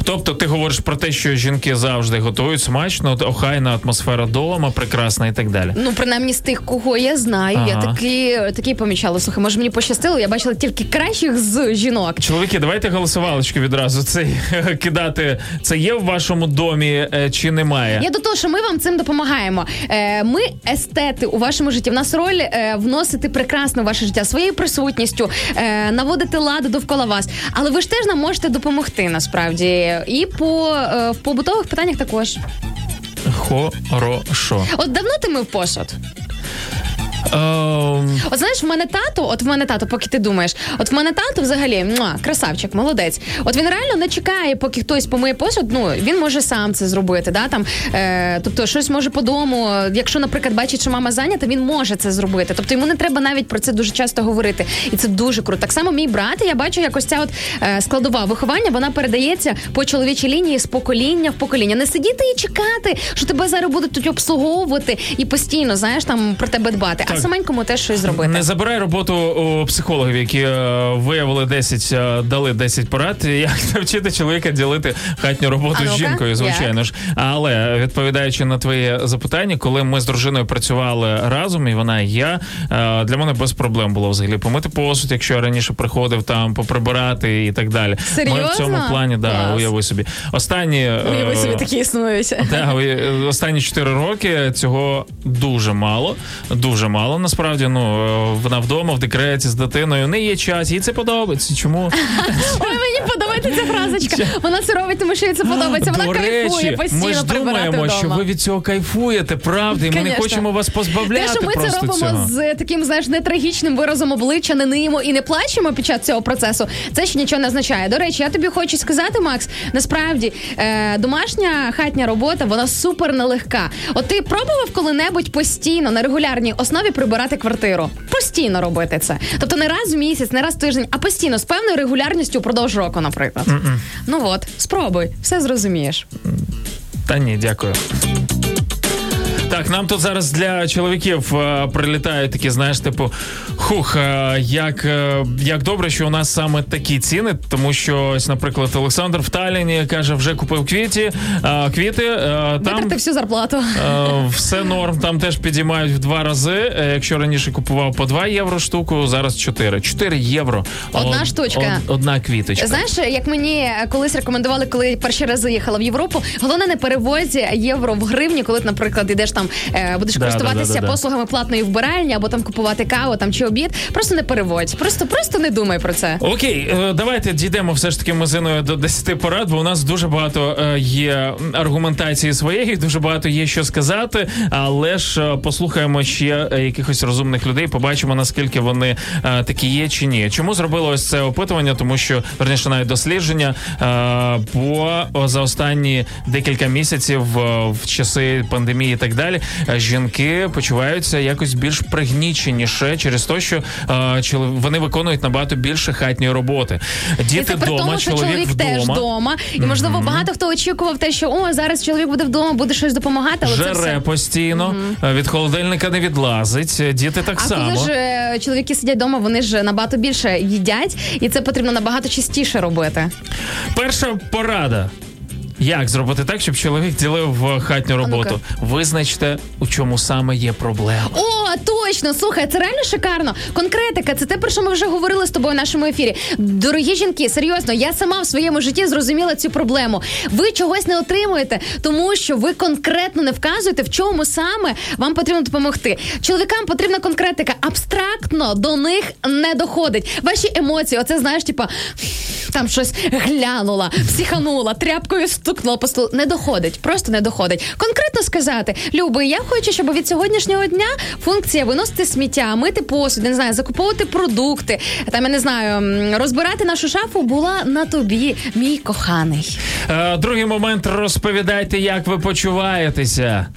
Тобто ти говориш про те, що жінки завжди готують смачно, охайна атмосфера дома, прекрасна і так далі. Ну, принаймні з тих, кого я знаю, я Ага. такі, такі помічала. Слухай, може мені пощастило, я бачила тільки кращих з жінок. Чоловіки, давайте голосувалочки відразу. Це кидати. Це є в вашому домі е, чи немає? Я до того, що ми вам цим допомагаємо. Е, ми естети у вашому житті. В нас роль е, вносити прекрасне в ваше життя своєю присутністю, наводити ладу довкола вас. Але ви ж теж нам можете допомогти насправді. І по е, в побутових питаннях також. Хорошо. От давно ти мив посуд? Ем, От знаєш, в мене тато, от в мене тато, поки ти думаєш, от в мене тато взагалі муа, красавчик, молодець. От він реально не чекає, поки хтось помиє посуд. Ну він може сам це зробити. Да? Там, е, тобто, щось може по дому. Якщо, наприклад, бачить, що мама зайнята, він може це зробити. Тобто йому не треба навіть про це дуже часто говорити. І це дуже круто. Так само мій брат, я бачу, якось ця от е, складова виховання, вона передається по чоловічій лінії з покоління в покоління. Не сидіти і чекати, що тебе зараз будуть тут обслуговувати і постійно знаєш там про тебе дбати, а Так. саменькому теж щось зробити. не забирай роботу у психологів, які е, виявили 10, е, дали 10 порад, як навчити чоловіка ділити хатню роботу А з жінкою, звичайно ж. Але відповідаючи на твоє запитання, коли ми з дружиною працювали разом, і вона і я, е, для мене без проблем було взагалі помити посуд, якщо я раніше приходив там поприбирати і так далі. Ми в цьому плані, да, Клас. уяви собі. Останні Уяви собі такі існують. ви- останні 4 роки цього дуже мало. Дуже мало. Насправді, ну е, вона вдома в декреті з дитиною. Не є час, їй це подобається. Чому? Ой, мені подобається ця фразочка. Вона це робить, тому що їй це подобається. Вона До кайфує речі, постійно ми ж прибирати думаємо, вдома. що ви від цього кайфуєте, правда, і ми не Конечно. хочемо вас позбавляти. Те, що ми це просто робимо цього. з таким, знаєш, нетрагічним виразом обличчя, не ниємо і не плачемо під час цього процесу, це ще нічого не означає. До речі, я тобі хочу сказати, Макс, насправді е, домашня хатня робота вона супер нелегка. От ти пробував коли-небудь постійно на регулярній основі прибирати квартиру? Постійно робити це. Тобто не раз в місяць, не раз в тиждень, а постійно з певною регулярністю впродовж року, наприклад. Наприклад. Ну от, спробуй, все зрозумієш. Та ні, дякую. Так, нам тут зараз для чоловіків е, прилітають такі, знаєш, типу, хух, е, як, е, як добре, що у нас саме такі ціни, тому що, ось, наприклад, Олександр в Талліні каже, вже купив квіті, е, квіти. е, там Витрати всю зарплату. Е, Все норм, там теж підіймають в два рази. Якщо раніше купував по 2 євро штуку, зараз 4. 4 євро. Одна Од- штучка. од- одна квіточка. Знаєш, як мені колись рекомендували, коли перші рази їхала в Європу, головне не перевозь євро в гривні, коли, наприклад, ідеш там, е, будеш Да, користуватися да, да, послугами платної вбиральні або там купувати каву там чи обід. Просто не переводь. Просто просто не думай про це. Окей, е, давайте дійдемо все ж таки мазиною до 10 порад, бо у нас дуже багато е, є аргументації своєї, дуже багато є що сказати. Але ж е, послухаємо ще якихось розумних людей, побачимо наскільки вони такі є чи ні. Чому зробили ось це опитування? Тому що верніше навіть дослідження, бо за останні декілька місяців в часи пандемії і так далі, е, жінки почуваються якось більш пригніченіше через те, що е, вони виконують набагато більше хатньої роботи. Діти це при вдома, тому, що чоловік вдома. теж вдома. І можливо багато хто очікував те, що о, зараз чоловік буде вдома, буде щось допомагати, але це Жере все. постійно, е, від холодильника не відлазить. Діти так А само. коли ж чоловіки сидять вдома, вони ж набагато більше їдять, і це потрібно набагато частіше робити. Перша порада. Як зробити так, щоб чоловік ділив е, хатню роботу? Визначте, у чому саме є проблема. О, точно! Слухай, це реально шикарно. Конкретика, це те, про що ми вже говорили з тобою в нашому ефірі. Дорогі жінки, серйозно, я сама в своєму житті зрозуміла цю проблему. Ви чогось не отримуєте, тому що ви конкретно не вказуєте, в чому саме вам потрібно допомогти. Чоловікам потрібна конкретика. Абстрактно до них не доходить. Ваші емоції, оце знаєш, типа там щось глянула, психанула, тряпкою стукнула по столу. Не доходить, просто не доходить. Конкретно сказати, Люби, я хочу, щоб від сьогоднішнього дня функція виносити сміття, мити посуд, не знаю, закуповувати продукти, там я не знаю, розбирати нашу шафу була на тобі, мій коханий. Е, другий момент розповідайте, як ви почуваєтеся.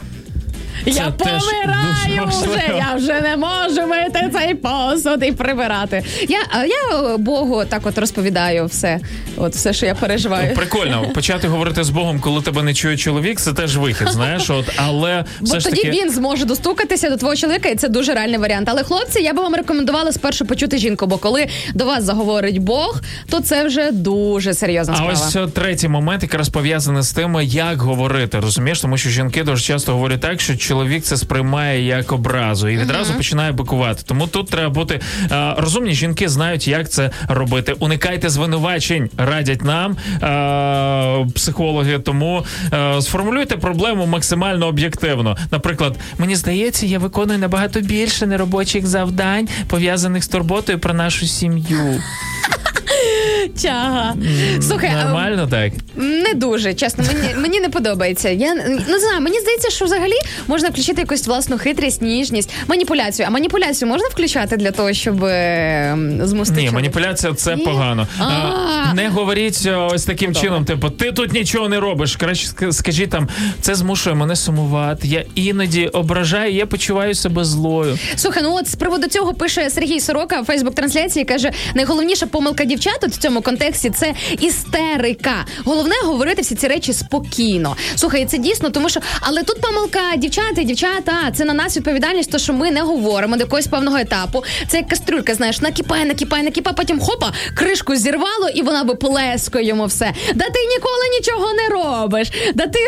Я помираю вже, я вже не можу мити цей посуд і прибирати. Я, я Богу так от розповідаю все, от все, що я переживаю. Прикольно почати говорити з Богом, коли тебе не чує чоловік, це теж вихід, знаєш. От, але Бо ж тоді таки він зможе достукатися до твого чоловіка, і це дуже реальний варіант. Але хлопці, я би вам рекомендувала спершу почути жінку, бо коли до вас заговорить Бог, то це вже дуже серйозна А справа. ось е, третій момент, якраз пов'язаний з тим, як говорити, розумієш, тому що жінки дуже часто говорять так, що чоловік це сприймає як образу і відразу починає бикувати. Тому тут треба бути е, розумні. Жінки знають, як це робити. Уникайте звинувачень, радять нам е, психологи. Тому е, сформулюйте проблему максимально об'єктивно. Наприклад, мені здається, я виконую набагато більше неробочих завдань, пов'язаних з турботою про нашу сім'ю. Чага. Слухай, а, Нормально так. не дуже, чесно, мені, мені не подобається. Я не знаю, мені здається, що взагалі можна включити якусь власну хитрість, ніжність, маніпуляцію. А маніпуляцію можна включати для того, щоб е, змусити. Ні, маніпуляція це Ні? погано. А. Не говоріть е, ось таким чином, типу, ти тут нічого не робиш. Краще скажіть там, це змушує мене сумувати. Я іноді ображаю, я почуваю себе злою. Слухай, ну от з приводу цього пише Сергій Сорока в Фейсбук трансляції. каже: найголовніша помилка дівчат от в цьому контексті це істерика. Головне говорити всі ці речі спокійно. Слухай, це дійсно, тому що але тут помилка дівчата, дівчата, це на нас відповідальність, то що ми не говоримо до якогось певного етапу. Це як кастрюлька, знаєш, накипає, накипає, накипає, потім хопа, кришку зірвало, і вона виплескує йому все. Да ти ніколи нічого не робиш. Да ти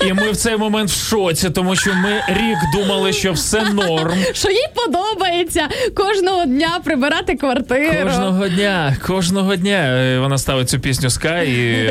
І ми в цей момент в шоці, тому що ми рік думали, що все норм. що їй подобається кожного дня прибирати квартиру. Кожного дня, кожного дня е, вона ставить цю пісню Sky,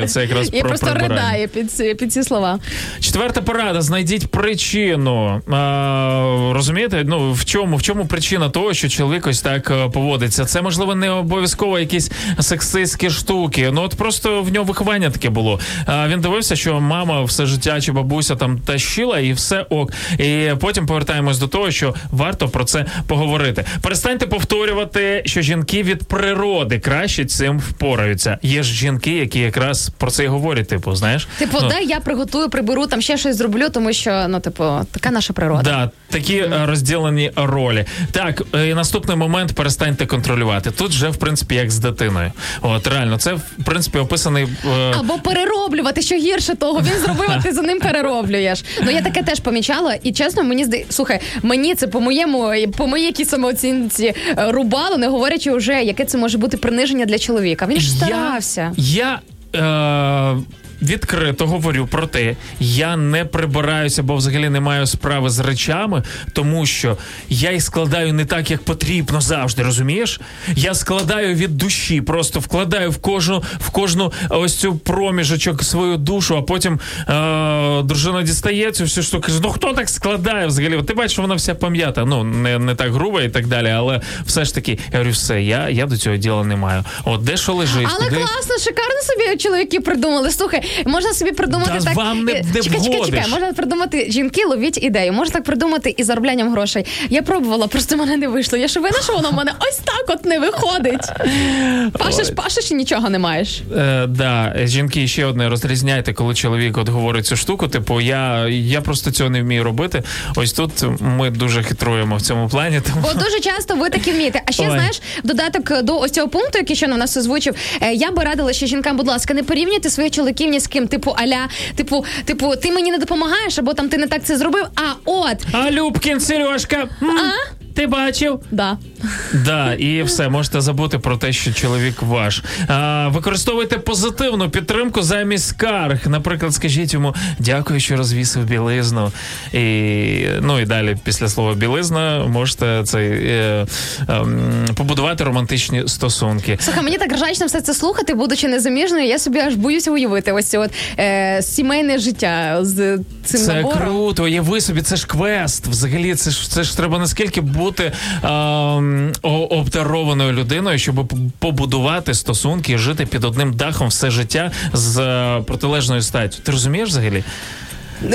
і це якраз І про просто прибирання. ридає під ці, під ці слова. Четверта порада: знайдіть причину. А, розумієте? Ну в чому в чому причина того, що чоловік ось так е, поводиться? Це можливо не обов'язково якісь сексистські штуки. Ну от просто в нього виховання таке було. А, він дивився, що мама все життя чи бабуся там тащила, і все ок. І потім повертаємось до того, що варто про це поговорити. Перестаньте повторювати, що жінки від природи краще цим впораються. Є ж жінки, які якраз про це і говорять. Типу, знаєш, Типу, Ну, дай я приготую, приберу, там ще щось зроблю, тому що ну, типу, така наша природа. Да, такі е, розділені ролі. Так, е, і наступний момент перестаньте контролювати. Тут вже, в принципі, як з дитиною. От реально, це в принципі описаний. е, Або перероблювати, що гірше того. Він зробив, а ти за ним перероблюєш. Ну я таке теж помічала, і чесно, мені здає, слухай, мені це по моєму, по моїй якій самооцінці е, рубало, не говорячи вже, яке це може бути приниження для чоловіка. Він ж старався. Я. я е, Відкрито говорю про те, я не прибираюся, бо взагалі не маю справи з речами, тому що я їх складаю не так, як потрібно завжди. Розумієш? Я складаю від душі, просто вкладаю в кожну в кожну ось цю проміжочок свою душу, а потім е, дружина дістає цю всю штуку. Ну хто так складає взагалі? Ти бачиш, вона вся пам'ята. Ну не, не так грубо і так далі, але все ж таки, я говорю, все, я, я до цього діла не маю. От де що лежить? Але туди- класно, шикарно собі чоловіки придумали. Слухай, можна собі придумати Та так. вам не- не чекай, чекай, чекай. Можна придумати жінки, ловіть ідею. Можна так придумати і зароблянням грошей. Я пробувала, просто в мене не вийшло. Я ж вина, що воно в мене ось так от не виходить. Пашеш, пашеш і нічого не маєш. Е, да, жінки ще одне розрізняйте, коли чоловік от говорить цю штуку. Типу, я, я просто цього не вмію робити. Ось тут ми дуже хитруємо в цьому плані. Тому Бо дуже часто ви такі вмієте. А ще Ой. знаєш, додаток до ось цього пункту, який ще на нас озвучив, е, я би радила ще жінкам, будь ласка, не порівнюйте своїх чоловіків ні з ким. Типу, аля, типу, типу, ти мені не допомагаєш, або там ти не так це зробив. А от А Любкін, Сережка, м, ти бачив? да. Да, і все, можете забути про те, що чоловік ваш. А, використовуйте позитивну підтримку замість скарг. Наприклад, скажіть йому дякую, що розвісив білизну. І, ну і далі, після слова білизна, можете цей, е, ем, побудувати романтичні стосунки. Слухай, мені так ржачно все це слухати, будучи незаміжною, я собі аж боюся уявити ось це от е, сімейне життя з цим Це набором. круто, уяви собі, це ж квест. Взагалі, це ж це ж треба наскільки бути о- обдарованою людиною, щоб побудувати стосунки і жити під одним дахом все життя з е, протилежною статтю. Ти розумієш взагалі?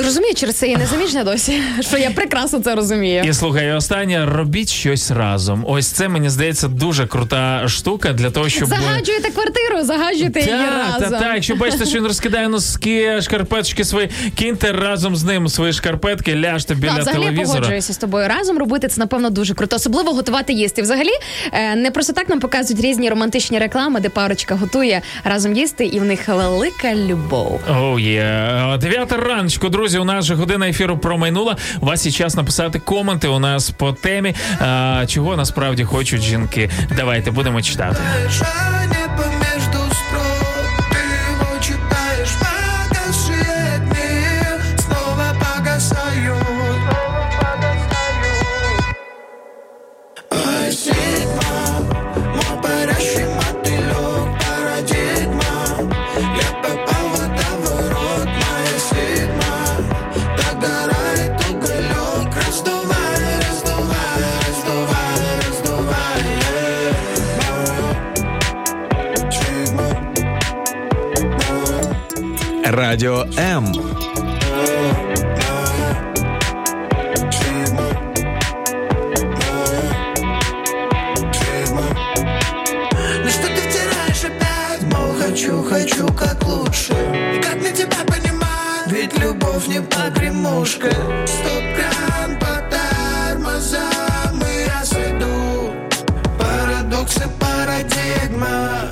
Розумію, через це я не заміжня досі, що я прекрасно це розумію. І слухай, і останнє робіть щось разом. Ось це мені здається дуже крута штука для того, щоб Загаджуєте квартиру, загаджуєте її разом. так, так. Якщо бачите, що він розкидає носки, шкарпеточки свої, киньте разом з ним свої шкарпетки, ляжте біля Так, взагалі я телевізора. погоджуюся з тобою. Разом робити це напевно дуже круто, особливо готувати їсти. Взагалі е, не просто так нам показують різні романтичні реклами, де парочка готує разом їсти, і в них велика любов. Оу є. Дев'ята раночку, друзі. У нас же година ефіру промайнула. У вас є час написати коменти у нас по темі, а, чого насправді хочуть жінки. Давайте будемо читати. Радіо М. Ну не погремушка Стоп кран по тормозам И я сойду Парадоксы, парадигма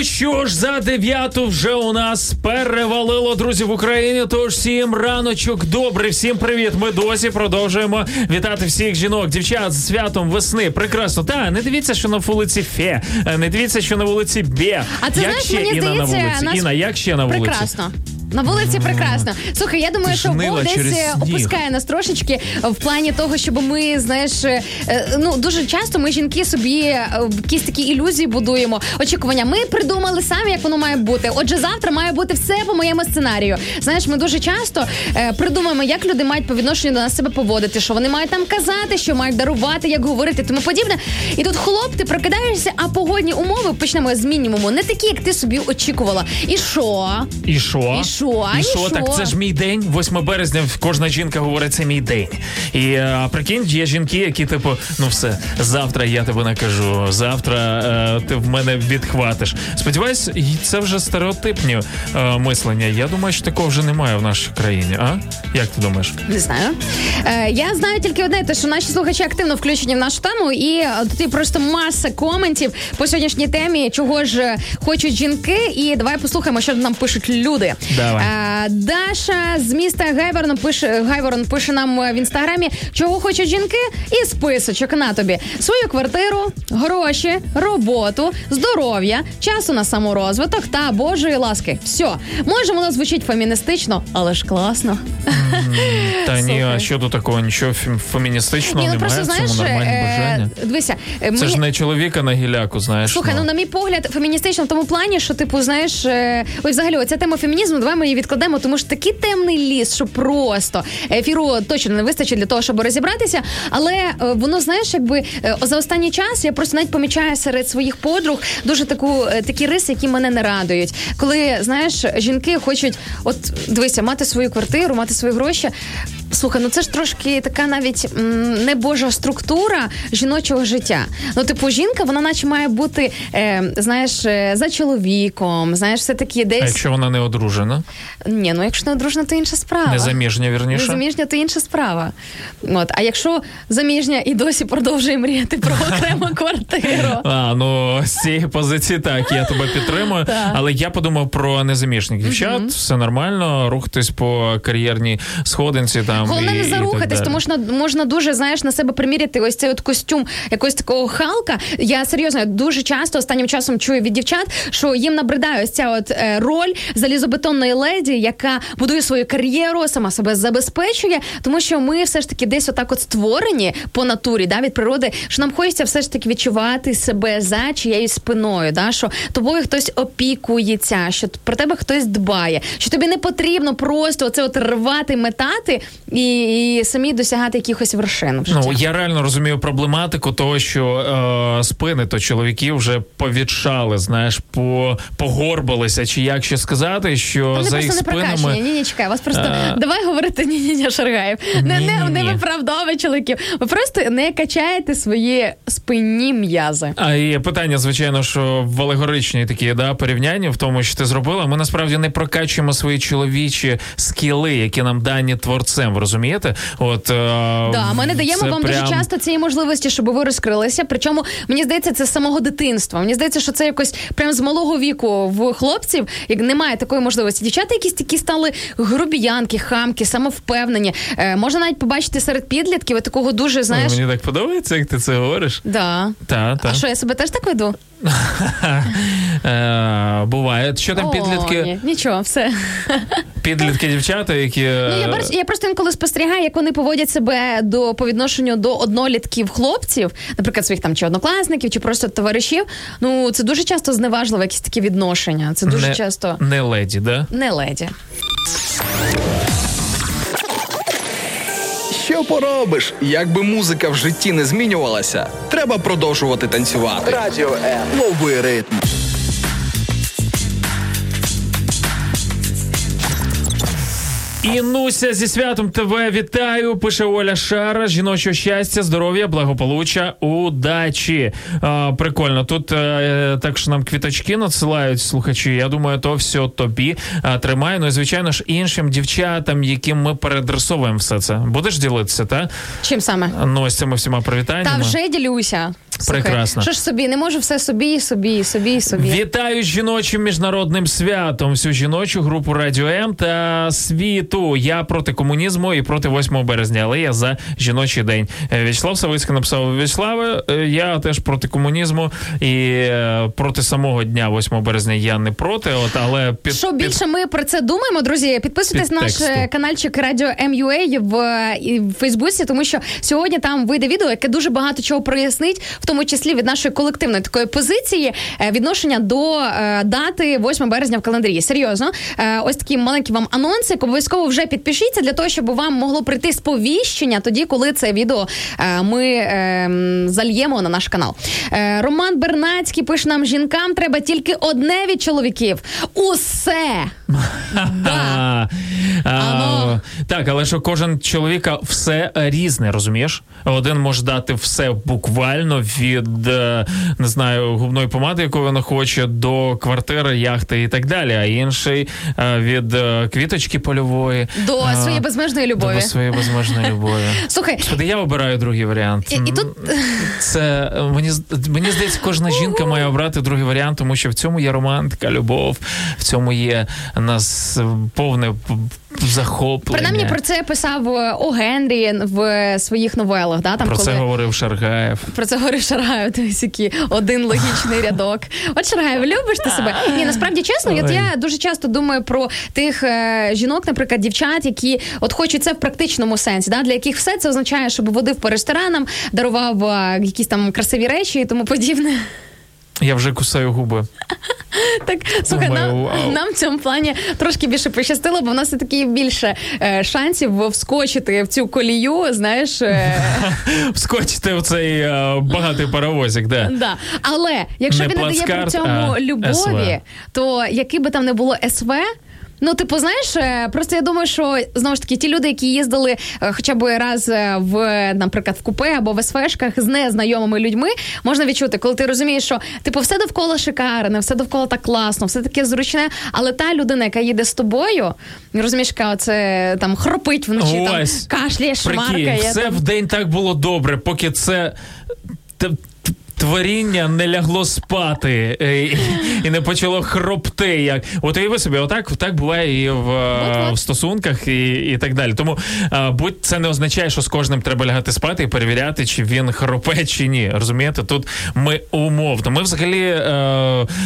Ну що ж, за дев'яту вже у нас перевалило друзі в Україні. Тож всім раночок добрий, всім привіт. Ми досі продовжуємо вітати всіх жінок, дівчат з святом весни. Прекрасно. Та не дивіться, що на вулиці Фе, не дивіться, що на вулиці Бе. А це як знаєш, ще мені Інна на вулиці? нас Інна, як ще на вулиці? Прекрасно. На вулиці прекрасно. Слухай, я думаю, Ти що Бог десь через е, сніг. опускає нас трошечки в плані того, щоб ми, знаєш, е, е, ну дуже часто ми жінки собі е, якісь такі ілюзії будуємо. Очікування. Ми придумали самі, як воно має бути. Отже, завтра має бути все по моєму сценарію. Знаєш, ми дуже часто е, придумаємо, як люди мають по відношенню до нас себе поводити, що вони мають там казати, що мають дарувати, як говорити, тому подібне. І тут хлоп, ти прокидаєшся, а погодні умови почнемо з мінімуму, не такі, як ти собі очікувала. І що? І що? І що? І І що? що? Так це ж мій день. 8 березня кожна жінка говорить, це мій день. І е, прикинь, є жінки, які типу, ну все, завтра я тебе накажу, завтра е, ти в мене відхватиш. Сподіваюсь, це вже стереотипні е, мислення. Я думаю, що такого вже немає в нашій країні. А як ти думаєш? Не знаю. Е, я знаю тільки одне, те, що наші слухачі активно включені в нашу тему, і тут є просто маса коментів по сьогоднішній темі, чого ж хочуть жінки. І давай послухаємо, що нам пишуть люди. Давай. Даша з міста Гайворон пише Гайворон пише нам е, в інстаграмі, чого хочуть жінки, і списочок на тобі свою квартиру, гроші, роботу, здоров'я, часу на саморозвиток та Божої ласки. Все, може воно звучить феміністично, але ж класно. Та ні, а що тут такого? Нічого фем- феміністичного Ні, ну немає. просто в цьому знаєш, нормальні е, дивися, е, Це мені- ж не чоловіка на гіляку, знаєш. Слухай, ну на мій погляд, феміністично в тому плані, що типу, знаєш, ой, взагалі, оця тема фемінізму, давай ми її відкладемо, тому що такий темний ліс, що просто ефіру точно не вистачить для того, щоб розібратися. Але е, воно, знаєш, якби е, за останній час я просто навіть помічаю серед своїх подруг дуже таку е, такі риси, які мене не радують. Коли знаєш, жінки хочуть, от дивися, мати свою квартиру, мати свої гроші. Слухай, ну це ж трошки така навіть м, небожа структура жіночого життя. Ну, типу, жінка, вона наче має бути, е, знаєш, за чоловіком, знаєш, все таки А десь. якщо вона не одружена, Ні, ну якщо не одружена, то інша справа. незаміжня, вірніше. Незаміжня, то інша справа. От. А якщо заміжня і досі продовжує мріяти про окрему квартиру. А, ну з цієї позиції так, я тебе підтримую. Але я подумав про незаміжних дівчат. Все нормально, рухатись по кар'єрній сходинці. Там Головне не зарухатись, тому що можна дуже знаєш на себе приміряти ось цей от костюм якогось такого халка. Я серйозно дуже часто останнім часом чую від дівчат, що їм набридає ось ця от е, роль залізобетонної леді, яка будує свою кар'єру, сама себе забезпечує, тому що ми все ж таки десь отак от створені по натурі, да, від природи, що нам хочеться все ж таки відчувати себе за чиєюсь спиною, да, що тобою хтось опікується, що про тебе хтось дбає, що тобі не потрібно просто оце от рвати, метати і, і самі досягати якихось вершин в житті. Ну я реально розумію проблематику того, що е, спини то чоловіків вже повідшали, знаєш, по погорбалися, чи як ще сказати, що за просто їх не спинами. Ні, ні, чекай, вас просто Е. давай говорити ні, ні, ні, Шаргаєв. Не, не, не виправдовуй чоловіків. Ви просто не качаєте свої спинні м'язи. А і питання, звичайно, що в алегоричній такі да, порівняння в тому, що ти зробила. Ми насправді не прокачуємо свої чоловічі скіли, які нам дані творцем. Розумієте? От е, Да, ми не даємо вам прям... дуже часто цієї можливості, щоб ви розкрилися. Причому мені здається, це з самого дитинства. Мені здається, що це якось прям з малого віку в хлопців, як немає такої можливості. Дівчата якісь такі стали грубіянки, хамки, самовпевнені. Е, можна навіть побачити серед підлітків такого дуже, знаєш. Мені так подобається, як ти це говориш. Да. Та, та. А що, я себе теж так веду? Е, буває. Що там підлітки? ні, нічого, все. Підлітки дівчата, які. Ну, я, е, я просто інколи спостерігаю, як вони поводять себе до по відношенню до однолітків хлопців, наприклад, своїх там чи однокласників, чи просто товаришів. Ну це дуже часто зневажливо, якісь такі відношення. Це дуже не, часто не леді, да? не леді. Що поробиш? Якби музика в житті не змінювалася, треба продовжувати танцювати. Радіо Е. Новий ритм. Інуся зі святом тебе вітаю. Пише Оля Шара. Жіночого щастя, здоров'я, благополуччя, удачі. А, прикольно. Тут е, так що нам квіточки надсилають слухачі. Я думаю, то все тобі а, тримай. Ну і звичайно ж іншим дівчатам, яким ми передресовуємо все це. Будеш ділитися, та? Чим саме? Ну, ось цими всіма привітаннями. Та вже ділюся. Прекрасно. Що ж собі, не можу все собі, і собі, і собі, і собі. Вітаю жіночим міжнародним святом всю жіночу групу Радіо М та світу. Я проти комунізму і проти 8 березня, але я за жіночий день. Е, В'ячеслав Савицький написав В'ячеславе. е, Я теж проти комунізму і е, проти самого дня 8 березня я не проти. От але під Що під- більше ми про це думаємо, друзі, підписуйтесь на наш каналчик Радіо MUA в, в Фейсбуці, тому що сьогодні там вийде відео, яке дуже багато чого прояснить, в тому числі від нашої колективної такої позиції відношення до дати 8 березня в календарі. Серйозно, ось такий маленький вам анонсик. Обов'язково вже підпишіться для того, щоб вам могло прийти сповіщення тоді, коли це відео е, ми е, зальємо на наш канал. Е, Роман Бернацький пише нам: жінкам треба тільки одне від чоловіків. Усе. Так, але що кожен чоловіка все різне, розумієш? Один може дати все буквально від не знаю губної помади, яку він хоче, до квартири, яхти і так далі. А інший від квіточки польової До а, своєї безмежної любові. До своєї безмежної любові. Слухай, Господи, я обираю другий варіант. І- і тут- це е, мені мені здається, кожна жінка має обрати другий варіант, тому що в цьому є романтика, любов, в цьому є нас е, повне захоплення. принаймні про це писав е, О Генрі в своїх новелах. Да, там, Про коли... це говорив Шаргаєв. Про це говорив Шаргаєв, ось який один логічний рядок. От Шаргаєв, любиш ти себе? Ні, насправді чесно, от я дуже часто думаю про тих е, жінок, наприклад, дівчат, які от хочуть це в практичному сенсі, да, для яких все це означає, щоб водив по ресторанам, дарував е, якісь там красиві речі і тому подібне. Я вже кусаю губи. Так, слухай, нам, нам в цьому плані трошки більше пощастило, бо в нас все-таки більше е, шансів вскочити в цю колію, знаєш. Е, Вскочити в цей е, багатий паровозик, де. Да. Але якщо Не він не дає при цьому любові, СВ. то який би там не було СВ. Ну, типу, знаєш, е, просто я думаю, що знову ж таки ті люди, які їздили е, хоча б раз е, в, наприклад, в купе або в СВшках з незнайомими людьми, можна відчути, коли ти розумієш, що типу все довкола шикарне, все довкола так класно, все таке зручне. Але та людина, яка їде з тобою, розумієш, яка оце там хропить вночі, Ось. там кашляє, Прикинь, шмаркає. все там. в день так було добре, поки це. Творіння не лягло спати е, і, і не почало хропти. Як от уяви собі, отак так буває і в, е, в стосунках, і, і так далі. Тому е, будь це не означає, що з кожним треба лягати спати і перевіряти, чи він хропе, чи ні. Розумієте? Тут ми умовно. Ми взагалі е,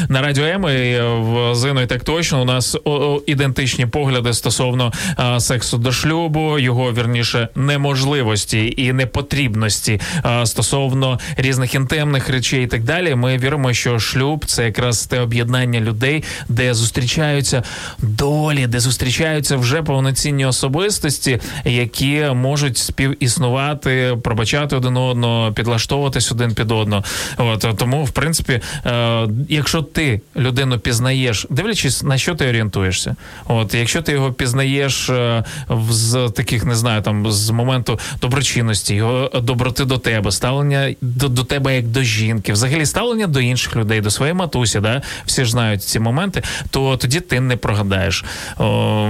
на радіо М і в Зину і так точно у нас о, о, ідентичні погляди стосовно е, сексу до шлюбу, його вірніше неможливості і непотрібності е, стосовно різних інтимних речей і так далі. Ми віримо, що шлюб це якраз те об'єднання людей, де зустрічаються долі, де зустрічаються вже повноцінні особистості, які можуть співіснувати, пробачати один одного, підлаштовуватись один під одного. От тому, в принципі, е, якщо ти людину пізнаєш, дивлячись на що ти орієнтуєшся, от якщо ти його пізнаєш е, з таких, не знаю, там з моменту доброчинності, його доброти до тебе, ставлення до, до тебе як до жінки, взагалі ставлення до інших людей, до своєї матусі, да, всі ж знають ці моменти, то тоді ти не прогадаєш. О,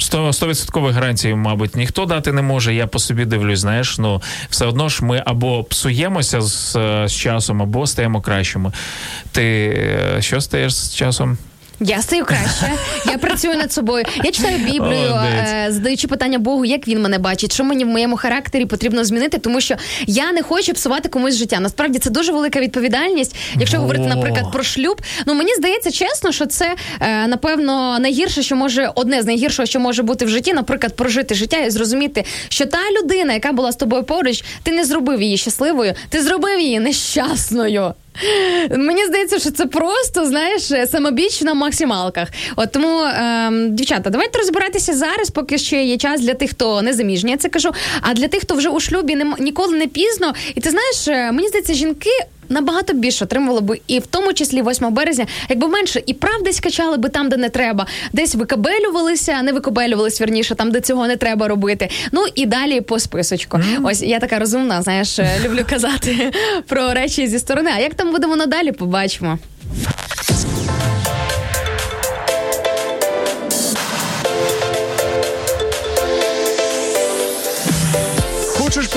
Сто- Стовідсоткових гарантій, мабуть, ніхто дати не може. Я по собі дивлюсь, знаєш, ну все одно ж ми або псуємося з, з часом, або стаємо кращими. Ти е, що стаєш з часом? Я стаю краще. Я працюю над собою. Я читаю Біблію, Молодець. задаючи питання Богу, як він мене бачить, що мені в моєму характері потрібно змінити, тому що я не хочу псувати комусь життя. Насправді це дуже велика відповідальність. Якщо Во. говорити, наприклад, про шлюб, ну мені здається чесно, що це е, напевно найгірше, що може одне з найгіршого, що може бути в житті, наприклад, прожити життя і зрозуміти, що та людина, яка була з тобою поруч, ти не зробив її щасливою, ти зробив її нещасною. Мені здається, що це просто знаєш самобіч на максималках. От тому, ем, дівчата, давайте розбиратися зараз, поки ще є час для тих, хто не заміжні, я це кажу. А для тих, хто вже у шлюбі не ніколи не пізно. І ти знаєш, е, мені здається, жінки набагато більше отримували би, і в тому числі 8 березня, якби менше і прав десь качали би там, де не треба, десь викабелювалися, не викабелювалися вірніше, там, де цього не треба робити. Ну і далі по списочку. Ось я така розумна, знаєш, е, люблю казати про речі зі сторони. А як там будемо надалі, побачимо.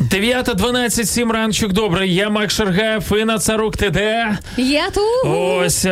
9.12, 7 ранчик, добре. Я Мак Шаргаєв, Інна Царук, ти де? Я тут. Ось е,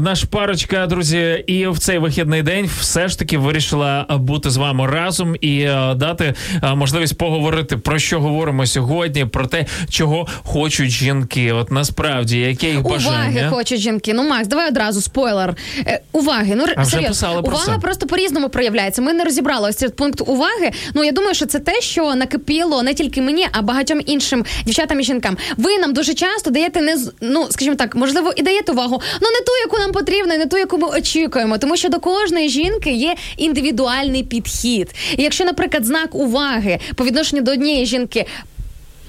наш парочка, друзі, і в цей вихідний день все ж таки вирішила бути з вами разом і е, дати е, можливість поговорити про що говоримо сьогодні, про те, чого хочуть жінки. От насправді, яке їх Уваги хочуть жінки. Ну, Макс, давай одразу спойлер. Е, уваги. Ну, А вже серйозно. про увага це. просто по-різному проявляється. Ми не розібрали ось цей пункт уваги. Ну, я думаю, що це те, що накипіло не тільки мені, а багатьом іншим дівчатам і жінкам. Ви нам дуже часто даєте не ну, скажімо так, можливо, і даєте увагу, але не ту, яку нам потрібно, не ту, яку ми очікуємо. Тому що до кожної жінки є індивідуальний підхід. І якщо, наприклад, знак уваги по відношенню до однієї жінки.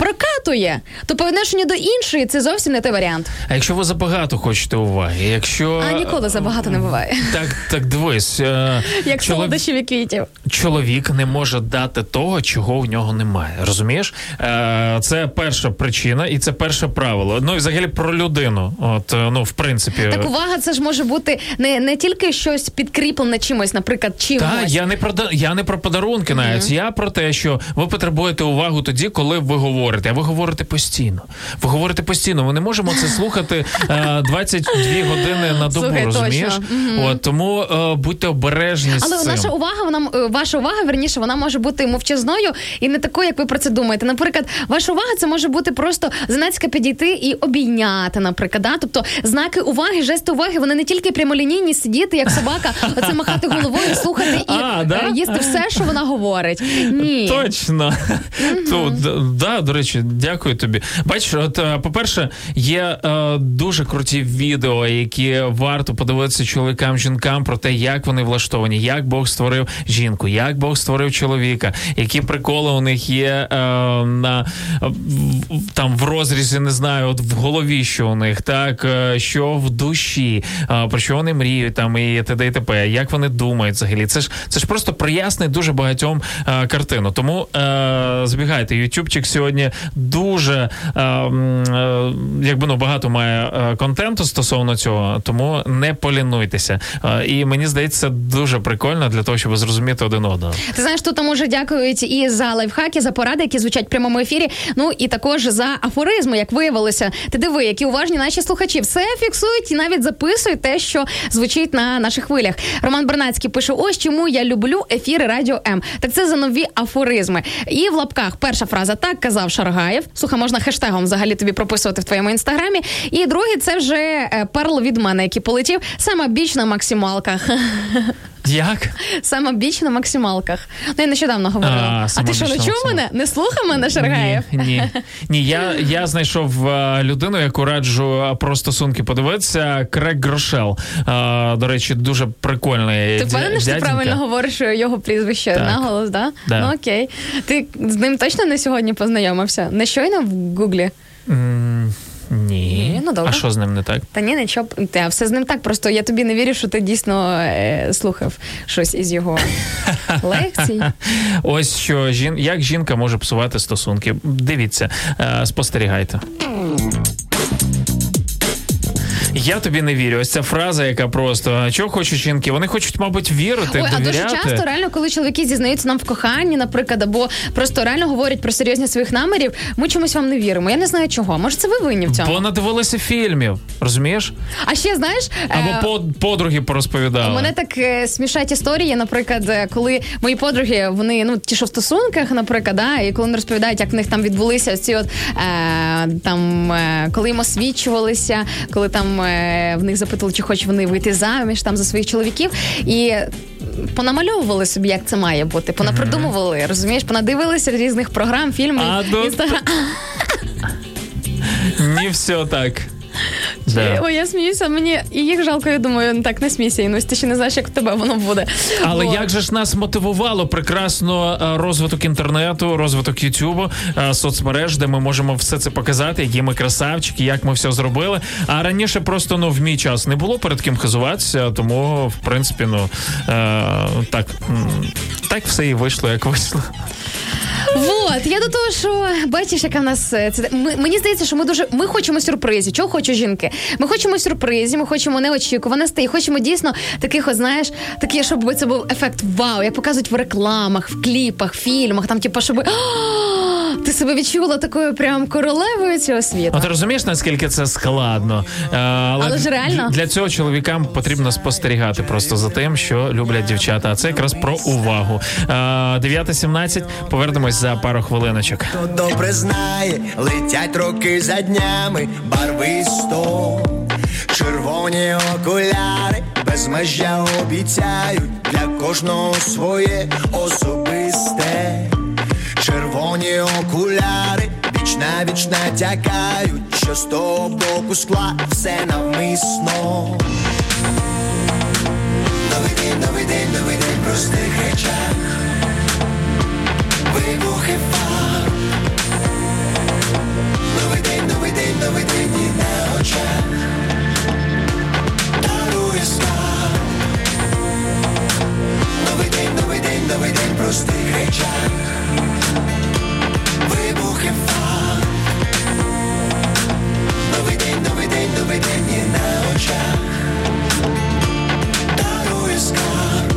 Прокатує, то по відношенню до іншої це зовсім не той варіант. А якщо ви забагато хочете уваги, якщо А ніколи забагато не буває. так, так дивись, е, Як чолов- солодощів і квітів. чоловік не може дати того, чого в нього немає. Розумієш? Е, це перша причина, і це перше правило. Ну і взагалі про людину. От е, ну, в принципі, Так увага, це ж може бути не, не тільки щось підкріплене чимось, наприклад, чимось. Та я не про я не про подарунки, навіть я про те, що ви потребуєте увагу тоді, коли ви говорите. А ви говорите постійно. Ви говорите постійно. Ми не можемо це слухати е, 22 години на добу. Слухай, розумієш? Мгм. От тому е, будьте обережні з Але цим. наша увага, вона е, ваша увага, верніше, вона може бути мовчазною і не такою, як ви про це думаєте. Наприклад, ваша увага це може бути просто знацька підійти і обійняти, наприклад. Да? Тобто знаки уваги, жести уваги, вони не тільки прямолінійні сидіти, як собака, оце махати головою, слухати і А, да? е, їсти все, що вона говорить. Ні. Точно. То, да, до речі, дякую тобі. Бачиш, от, е, по-перше, є е, дуже круті відео, які варто подивитися чоловікам, жінкам про те, як вони влаштовані, як Бог створив жінку, як Бог створив чоловіка, які приколи у них є е, на там в розрізі, не знаю, от в голові, що у них, так, е, що в душі, е, про що вони мріють, там і т.д. і т.п., як вони думають взагалі. Це ж це ж просто прояснить дуже багатьом картину. Тому е, збігайте, ютубчик сьогодні дуже е, е, якби ну багато має е, контенту стосовно цього, тому не полінуйтеся. Е, і мені здається, дуже прикольно для того, щоб зрозуміти один одного. Ти знаєш, тут там уже дякують і за лайфхаки, за поради, які звучать в прямому ефірі. Ну і також за афоризми, як виявилося. Ти диви, які уважні наші слухачі. Все фіксують і навіть записують те, що звучить на наших хвилях. Роман Бернацький пише: ось чому я люблю ефіри Радіо М. Так це за нові афоризми. І в лапках перша фраза так казав Шаргаєв. Слуха, можна хештегом взагалі тобі прописувати в твоєму інстаграмі. І другий це вже е, перл від мене, який полетів. Сама біч на максималках. Як? Сама біч на максималках. Ну, я нещодавно говорила. А, А, ти що, не чув мене? Не слухав мене, Шаргаєв? Ні, ні. ні я, я знайшов е, людину, яку раджу е, про стосунки подивитися. Крек Грошел. Е, до речі, дуже прикольний. Ти впевнений, що ти правильно говориш його прізвище Так. наголос, да? Да. Ну окей. Ти з ним точно не сьогодні познайомився? Не щойно в Гуглі? М, Ні. Ну, добре. А що з ним не так? Та ні, нічого. Та все з ним так. Просто я тобі не вірю, що ти дійсно е, слухав щось із його лекцій. Ось що жін... як жінка може псувати стосунки. Дивіться, е, спостерігайте. Я тобі не вірю. Ось ця фраза, яка просто чого хочуть жінки? Вони хочуть, мабуть, вірити, Ой, а дуже часто реально, коли чоловіки зізнаються нам в коханні, наприклад, або просто реально говорять про серйозність своїх намірів, ми чомусь вам не віримо. Я не знаю чого. Може, це ви винні в цьому? Бо надивилися фільмів, розумієш? А ще знаєш, Або е, подруги порозповідали. Мене так е, смішать історії, наприклад, е, коли мої подруги, вони ну ті, що в стосунках, наприклад, да, і коли вони розповідають, як в них там відбулися ці от е, там, е, коли їм освічувалися, коли там в них запитували, чи хочуть вони вийти заміж там за своїх чоловіків. І понамальовували собі, як це має бути, понапридумували, розумієш, понадивилися різних програм, фільмів, інстаграм. Не все так. Да. Ой, я сміюся, мені і їх жалко, я думаю, ну так не смійся, Інусь, ти ще не знаєш, як в тебе воно буде. Але От. як же ж нас мотивувало прекрасно е, розвиток інтернету, розвиток Ютубу, е, соцмереж, де ми можемо все це показати, які ми красавчики, як ми все зробили. А раніше просто ну в мій час не було перед ким хизуватися, тому в принципі, ну е, так, так все і вийшло, як вийшло. Вот, я до того, що бачиш, яка в нас це. Ми, мені здається, що ми дуже ми хочемо сюрпризів. Чого хочуть жінки? Ми хочемо сюрпризів, ми хочемо неочікуваностей, хочемо дійсно таких, от, знаєш, такі, щоб це був ефект вау, як показують в рекламах, в кліпах, фільмах, там, типу, щоб ти себе відчула такою прям королевою цього світу. Ну ти розумієш, наскільки це складно? Е, Але, Але ж реально. для цього чоловікам потрібно спостерігати просто за тим, що люблять дівчата. А це якраз про увагу. Е, 9.17, Повернемось за пару хвилиночок. Хто добре знає, летять роки за днями, барвисто, червоні окуляри, без межя обіцяють для кожного своє особисте. Червоні окуляри, віч на віч що з того боку скла все навмисно. Новий день, новий день, новий день простих речах. Вибухи простих речах Вибухи фар. Новий день, новий день, новий день і на очах. Дарує скарб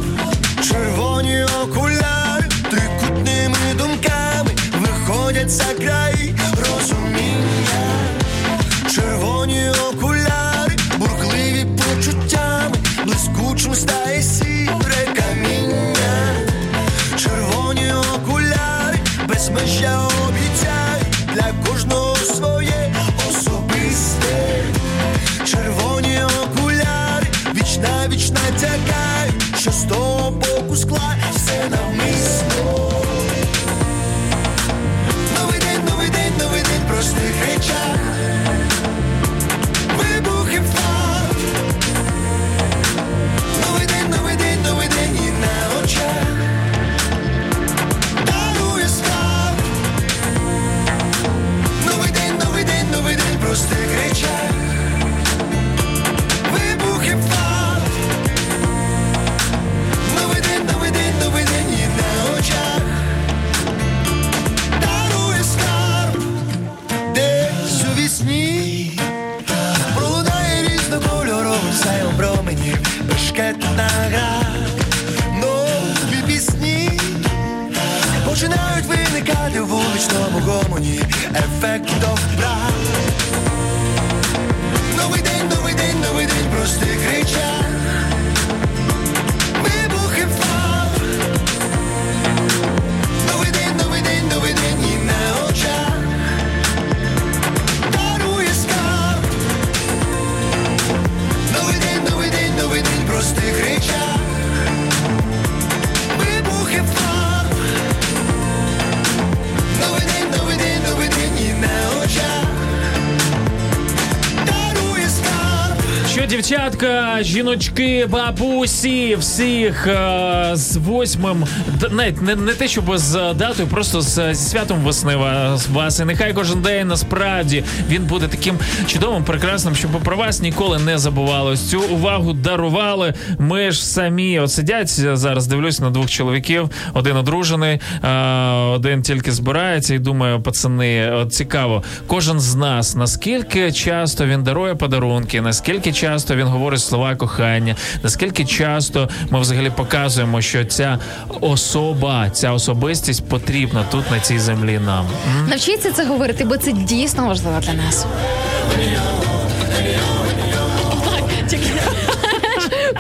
дівчатка, жіночки, бабусі, всіх е, з восьмим, навіть не, не те, щоб з датою, просто з, зі святом весни вас, вас. І нехай кожен день насправді він буде таким чудовим, прекрасним, щоб про вас ніколи не забувалось. Цю увагу дарували. Ми ж самі от сидять зараз. Дивлюсь на двох чоловіків. Один одружений, е, один тільки збирається і думає, пацани, от цікаво, кожен з нас наскільки часто він дарує подарунки, наскільки часто він говорить слова кохання, наскільки часто ми взагалі показуємо, що ця особа, ця особистість потрібна тут на цій землі нам. М? Навчіться це говорити, бо це дійсно важливо для нас.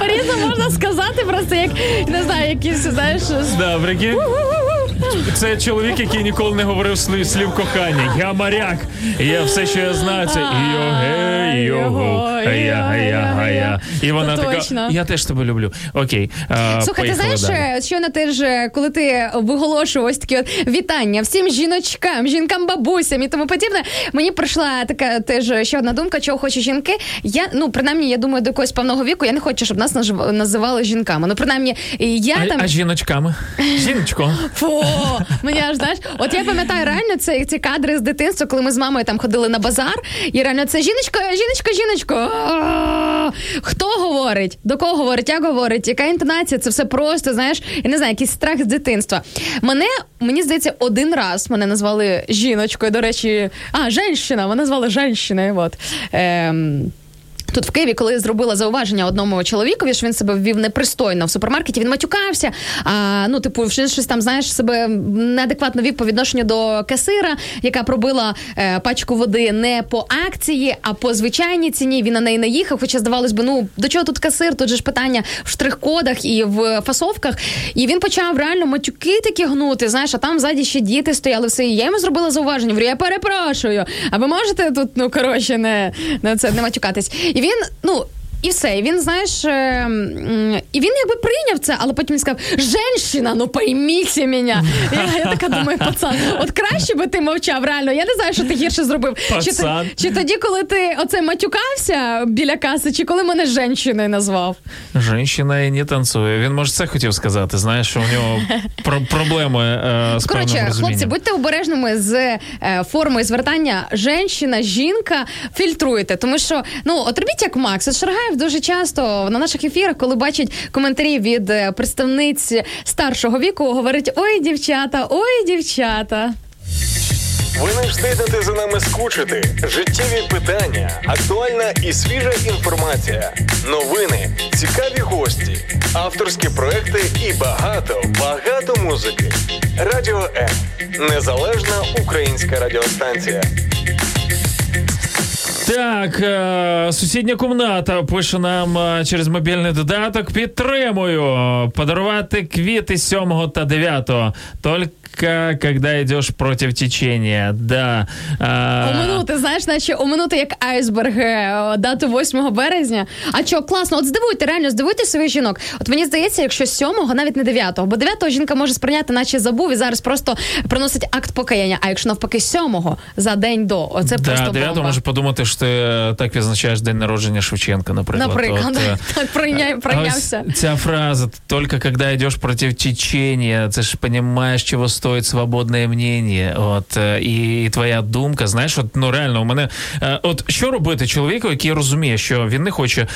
По-різному можна сказати, просто як не знаю, якісь знаєш. Да, прикинь? Це чоловік, який ніколи не говорив слів, кохання. Я моряк. Я все, що я знаю, це іо гей, його. Я, я, я. І вона така, я теж тебе люблю. Окей. Слухай, ти знаєш, далі. е, щойно ти ж, е, коли ти виголошував ось такі от вітання всім жіночкам, жінкам, бабусям і тому подібне, мені прийшла така теж ще одна думка, чого хочуть жінки. Я, ну, принаймні, я думаю, до якогось певного віку я не хочу, щоб нас називали жінками. Ну, принаймні, я А, там. а жіночками? Жіночко. Фу, мені аж знаєш, от я пам'ятаю реально це ці кадри з дитинства, коли ми з мамою там ходили на базар, і реально це жіночка, жіночка, жіночко. Хто говорить? До кого говорить? Як говорить? Яка інтонація? Це все просто, знаєш, я не знаю, якийсь страх з дитинства. Мене, мені здається, один раз мене назвали жіночкою. До речі, а, женщина, мене звали женщиною. От. Ем, Тут в Києві, коли зробила зауваження одному чоловікові, що він себе ввів непристойно в супермаркеті, він матюкався. А, ну, типу, щось, там, знаєш, себе неадекватно вів по відношенню до касира, яка пробила е, пачку води не по акції, а по звичайній ціні. Він на неї наїхав. Хоча здавалось би, ну до чого тут касир? Тут же ж питання в штрих-кодах і в фасовках. І він почав реально матюки такі гнути. Знаєш, а там ззаді ще діти стояли все. І я йому зробила зауваження. Говорю, я перепрошую. А ви можете тут, ну коротше, не, не це не матюкатись? І він, ну. І все, і він, знаєш, е, і він якби прийняв це, але потім він сказав: Женщина, ну пойміть мене. Я, я така думаю, пацан, от краще би ти мовчав, реально. Я не знаю, що ти гірше зробив. Чи, ти- чи тоді, коли ти оце матюкався біля каси, чи коли мене женщиною назвав? Женщина і не танцює. Він може це хотів сказати. Знаєш, що у нього про- проблеми е, з певним Коротше, розумінням. хлопці, будьте обережними з е, формою звертання женщина, жінка, фільтруйте. Тому що ну от робіть як Макс. От Шаргаєв дуже часто на наших ефірах, коли бачить коментарі від е, представниць старшого віку, говорить: ой, дівчата, ой, дівчата. Ви не встигнете за нами скучити. Життєві питання, актуальна і свіжа інформація, новини, цікаві гості, авторські проекти і багато, багато музики. Радіо М. Незалежна українська радіостанція. Так, е, сусідня кімната пише нам е, через мобільний додаток. Підтримую подарувати квіти 7 та 9. Тільки коли йдеш проти течення. Да. Е, Оминути, знаєш, наче оминути як айсберг е, дату 8 березня. А що, класно, от здивуйте, реально здивуйте своїх жінок. От мені здається, якщо 7-го, навіть не 9-го, бо 9-го жінка може сприйняти, наче забув і зараз просто приносить акт покаяння. А якщо навпаки 7-го за день до, оце Да, просто 9 бомба. може подумати, що ти е, так відзначаєш день народження Шевченка, наприклад. Наприклад, От, е, так прийня- прийнявся. Ось ця фраза «Только когда идешь против течения, ты ж понимаешь, чего стоит свободное мнение». От, е, і, твоя думка, знаєш, от, ну реально, у мене... е, От що робити чоловіку, який розуміє, що він не хоче е,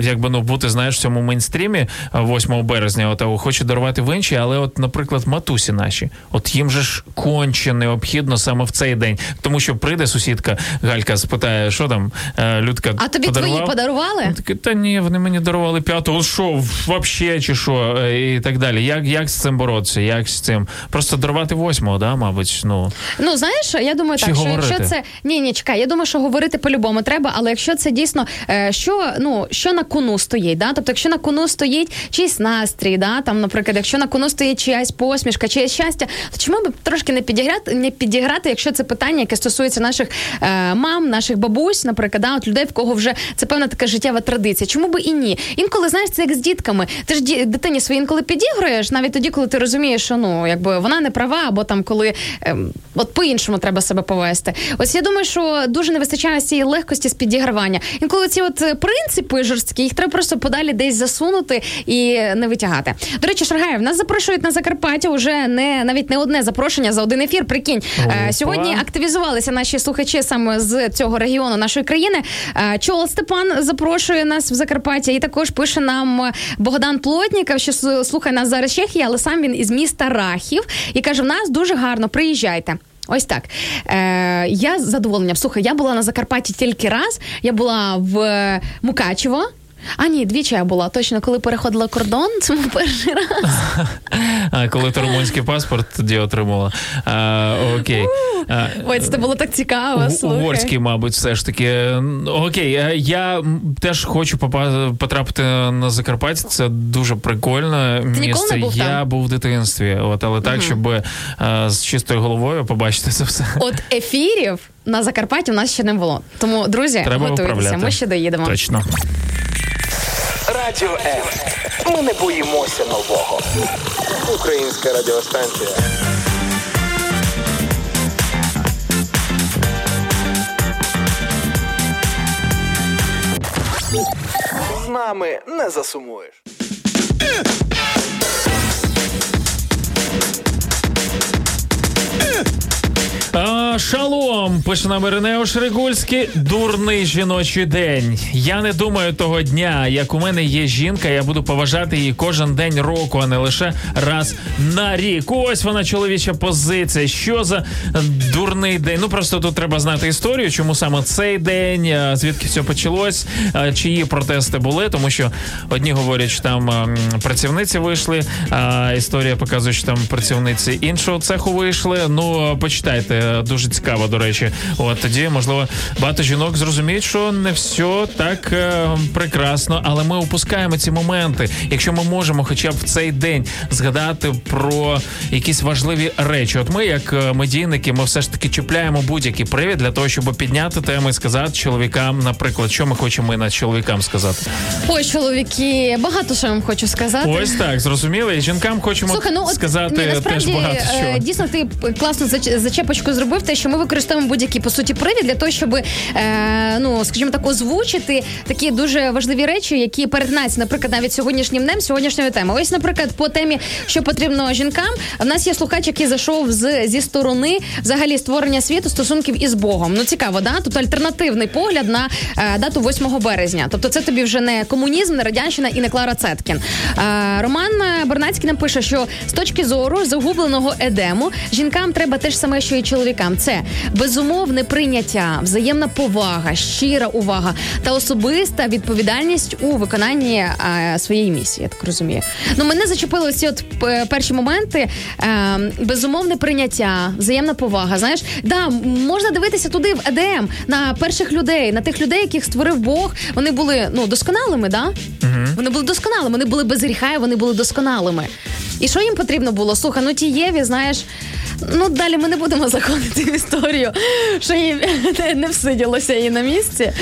якби, ну, бути, знаєш, в цьому мейнстрімі е, 8 березня, от, а хоче дарувати в інші, але от, наприклад, матусі наші, от їм же ж конче необхідно саме в цей день, тому що прийде сусідка Галька, спитає, що там, Людка А тобі твої подарували? Такий, та ні, вони мені дарували п'ятого. Що, вообще, чи що, і так далі. Як, як з цим боротися? Як з цим? Просто дарувати восьмого, да, мабуть. Ну, Ну знаєш, я думаю, Чи так що якщо це ні, ні, чекай, я думаю, що говорити по-любому треба, але якщо це дійсно е, що ну що на кону стоїть, да? тобто, якщо на кону стоїть чийсь настрій, да, там, наприклад, якщо на кону стоїть чиясь посмішка, чиєсь щастя, то чому б трошки не підіграти, не підіграти, якщо це питання, яке стосується наших е, мам, наших бабусь, наприклад, да, от людей, в кого вже це певна така життєва традиція. Чому би і ні? Інколи знаєш, це як з дітками. Ти ж дитині своїй інколи підігруєш, навіть тоді, коли ти розумієш, що ну якби вона не права, або там коли ем, от по-іншому треба себе повести. Ось я думаю, що дуже не вистачає цієї легкості з підігравання. Інколи ці от е, принципи жорсткі, їх треба просто подалі десь засунути і не витягати. До речі, Шаргаєв, нас запрошують на Закарпаття уже не навіть не одне запрошення за один ефір. Прикинь, Е, Опа. сьогодні активізувалися наші слухачі саме з цього регіону нашої країни. Е, Чол Степан запрошує нас в Закарпаття, і також пише нам Богдан Плотніков, що слухає нас зараз з Чехії, але сам він із міста Рахів і каже: в нас дуже гарно, приїжджайте. Ось так. Е, я з задоволенням. Слухай, я була на Закарпатті тільки раз. Я була в Мукачево. А ні, двічі я була. Точно, коли переходила кордон, це був перший раз. А коли ти румунський паспорт тоді отримала. А, окей. А, Ой, це було так цікаво. Слухай. Угорський, мабуть, все ж таки. Окей, е, я теж хочу потрапити на Закарпаття. Це дуже прикольне ніколи не був я там? був в дитинстві, от, але так, щоб е, з чистою головою побачити це все. От ефірів на Закарпатті у нас ще не було. Тому, друзі, Треба готуйтеся, ми ще доїдемо. Точно. Радіо М. Ми не боїмося нового. Українська радіостанція. З нами не засумуєш. Шалом, пише нам Іринео Шригульський. Дурний жіночий день. Я не думаю того дня, як у мене є жінка, я буду поважати її кожен день року, а не лише раз на рік. Ось вона чоловіча позиція. Що за дурний день? Ну просто тут треба знати історію, чому саме цей день, звідки все почалось, чиї протести були, тому що одні говорять, що там ем, працівниці вийшли, а історія показує, що там працівниці іншого цеху вийшли. Ну почитайте, дуже цікаво, до речі. От тоді, можливо, багато жінок зрозуміють, що не все так е, прекрасно, але ми упускаємо ці моменти. Якщо ми можемо, хоча б в цей день згадати про якісь важливі речі. От ми, як е, медійники, ми все ж таки чіпляємо будь-який привід для того, щоб підняти теми і сказати чоловікам, наприклад, що ми хочемо на чоловікам сказати. Ой, чоловіки, багато що я вам хочу сказати. Ось так, зрозуміли. І жінкам хочемо Слухай, ну от сказати ні, насправді, теж багато е, що. Дійсно, ти класно зач- зачепочку зробив, те, що ми використовуємо будь-який по суті привід для того, щоб е, ну скажімо так, озвучити такі дуже важливі речі, які перетинаються, наприклад, навіть сьогоднішнім днем, сьогоднішньою темою. Ось, наприклад, по темі, що потрібно жінкам, в нас є слухач, який зайшов з зі сторони взагалі створення світу стосунків із Богом. Ну цікаво, да? Тобто альтернативний погляд на е, дату 8 березня. Тобто, це тобі вже не комунізм, не радянщина і не Клара Цеткін. Е, Роман Бернацький нам пише, що з точки зору загубленого едему жінкам треба те ж саме, що і чоловікам. Це безумовне прийняття, взаємна повага, щира увага та особиста відповідальність у виконанні е, своєї місії. Я так розумію. Ну мене зачепили ці от е, перші моменти. Е, безумовне прийняття, взаємна повага. Знаєш, да, можна дивитися туди в ЕДМ на перших людей, на тих людей, яких створив Бог. Вони були ну досконалими, да? Вони були досконалими, вони були без гріха, і вони були досконалими. І що їм потрібно було? Слухай, ну ті Єві, знаєш. Ну, далі ми не будемо заходити в історію, що їй не, не всиділося їй на місці.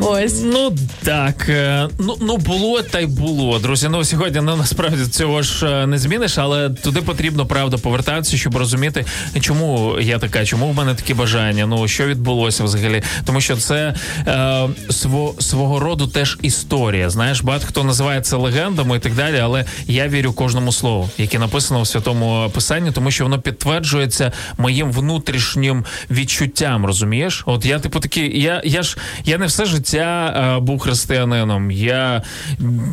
Ось. Ну так, е, ну ну було та й було. Друзі, ну сьогодні ну, насправді цього ж е, не зміниш, але туди потрібно правда повертатися, щоб розуміти, чому я така, чому в мене такі бажання. Ну що відбулося взагалі, тому що це е, сво, свого роду теж історія. Знаєш, багато хто називає це легендами і так далі, але я вірю кожному слову, яке написано в святому писанні, тому що воно підтверджується моїм внутрішнім відчуттям. Розумієш? От я типу такий, я, я ж я не все життя е, був християнином. Я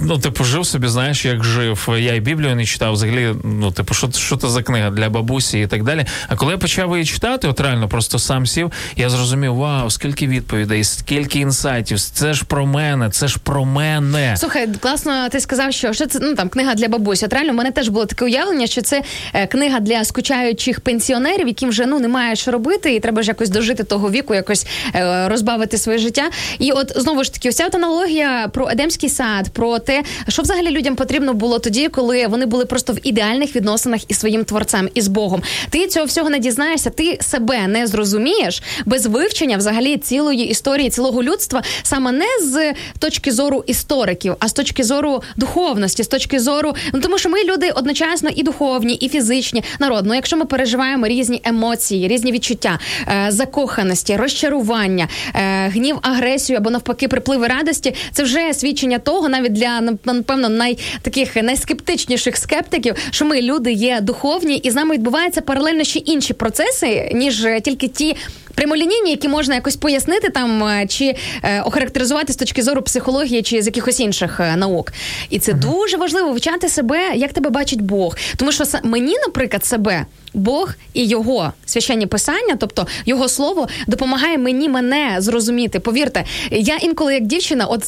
ну типу жив собі, знаєш, як жив. Я і Біблію не читав. Взагалі, ну типу, що, що це за книга для бабусі і так далі. А коли я почав її читати, от реально просто сам сів, я зрозумів, вау, скільки відповідей, скільки інсайтів. Це ж про мене, це ж про мене. Слухай, класно, ти сказав, що, що це ну там книга для бабусі. От реально, в мене теж було таке уявлення, що це е, книга для скучаючих пенсіонерів, яким вже ну немає що робити, і треба ж якось дожити того віку, якось е, розбавити своє життя. І от знову ж таки, вся от аналогія про Едемський сад, про те, що взагалі людям потрібно було тоді, коли вони були просто в ідеальних відносинах із своїм творцем, із Богом. Ти цього всього не дізнаєшся, ти себе не зрозумієш без вивчення взагалі цілої історії, цілого людства, саме не з точки зору істориків, а з точки зору духовності, з точки зору, ну тому що ми люди одночасно і духовні, і фізичні. Народ, ну якщо ми переживаємо різні емоції, різні відчуття, е, закоханості, розчарування, е, гнів, агресію або навпаки припливи радості, це вже свідчення того, навіть для напевно най таких найскептичніших скептиків, що ми люди є духовні, і з нами відбуваються паралельно ще інші процеси, ніж е, тільки ті. Прямолінійні, які можна якось пояснити там чи е, охарактеризувати з точки зору психології чи з якихось інших е, наук, і це дуже важливо вивчати себе, як тебе бачить Бог. Тому що мені, наприклад, себе Бог і його священні писання, тобто його слово, допомагає мені мене зрозуміти. Повірте, я інколи як дівчина, от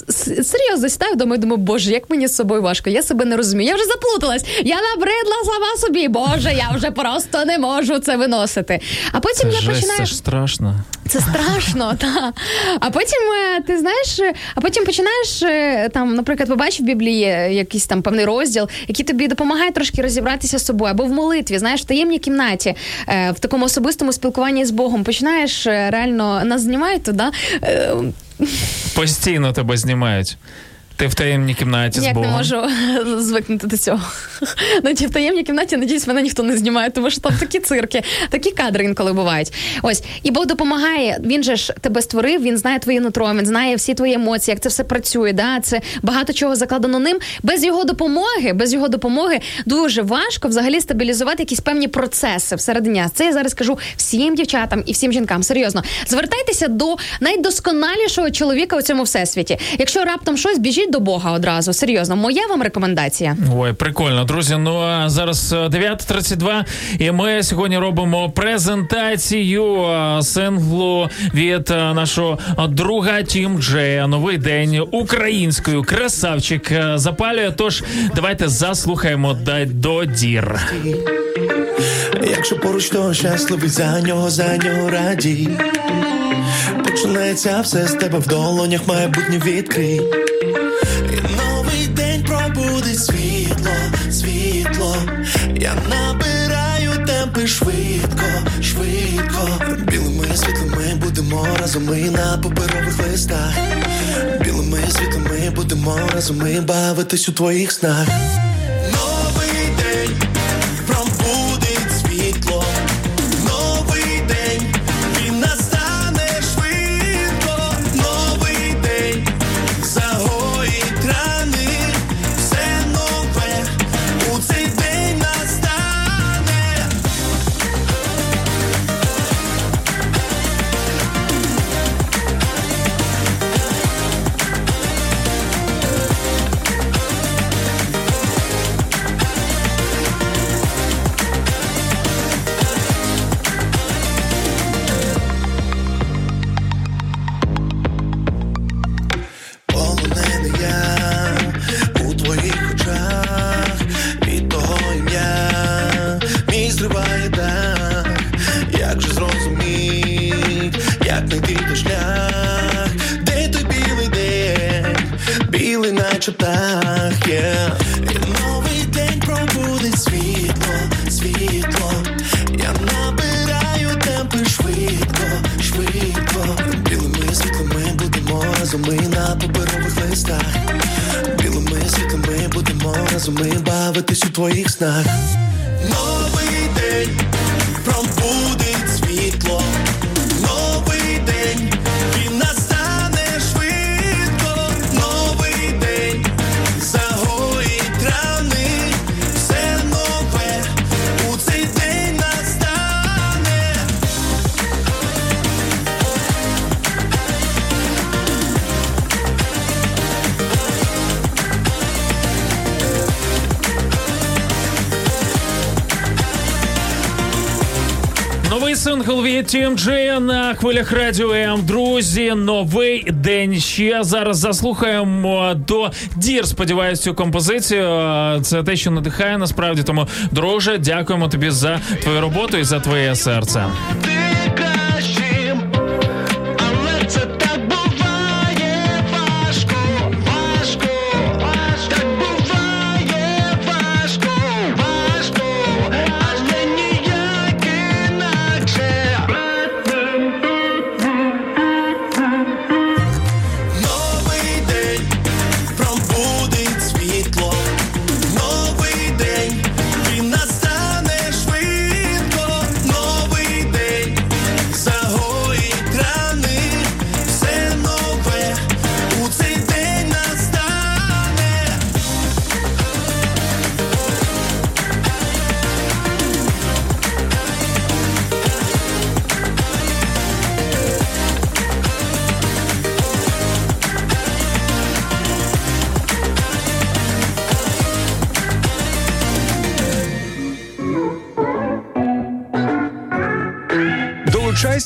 серйозно сідаю вдома і думаю, боже, як мені з собою важко, я себе не розумію. Я вже заплуталась, я набридла сама собі. Боже, я вже просто не можу це виносити. А потім я Жесть, починаю. це ж страшно. Це страшно, та. А потім е, ти знаєш, е, а потім починаєш е, там, наприклад, побачив в Біблії якийсь там певний розділ, який тобі допомагає трошки розібратися з собою, або в молитві, знаєш, в таємній кімнаті, е, в такому особистому спілкуванні з Богом. Починаєш е, реально нас знімають туди. е, Постійно тебе знімають. Ти в таємній кімнаті з Ніяк не можу звикнути до цього. Ну, в таємній кімнаті, надіюсь, мене ніхто не знімає, тому що там такі цирки, такі кадри інколи бувають. Ось, і Бог допомагає. Він же ж тебе створив, він знає твоє нутро, він знає всі твої емоції, як це все працює. Да? Це багато чого закладено ним. Без його допомоги, без його допомоги дуже важко взагалі стабілізувати якісь певні процеси всередині. Це я зараз кажу всім дівчатам і всім жінкам. Серйозно, звертайтеся до найдосконалішого чоловіка у цьому всесвіті. Якщо раптом щось, біжіть до Бога одразу. Серйозно, моя вам рекомендація. Ой, прикольно, друзі. Ну а зараз е, 9.32, і ми сьогодні робимо презентацію е, синглу від е, нашого друга Тім Джея. Новий день українською. Красавчик е, запалює. Тож давайте заслухаємо «Дай до дір. Якщо поруч, то щасливий за нього, за нього радій. Починається все з тебе в долонях, майбутнє відкрий. І новий день пробудить світло, світло. Я набираю темпи швидко, швидко. Білими світлими будемо разом ми на паперових листах. Білими світлими будемо разом ми бавитись у твоїх снах. Новий день разом бавитись у твоїх снах. Сингл від Тім на хвилях радіо М. Друзі, новий день. Ще зараз заслухаємо до дір. Сподіваюсь, цю композицію. Це те, що надихає насправді. Тому, друже, дякуємо тобі за твою роботу і за твоє серце.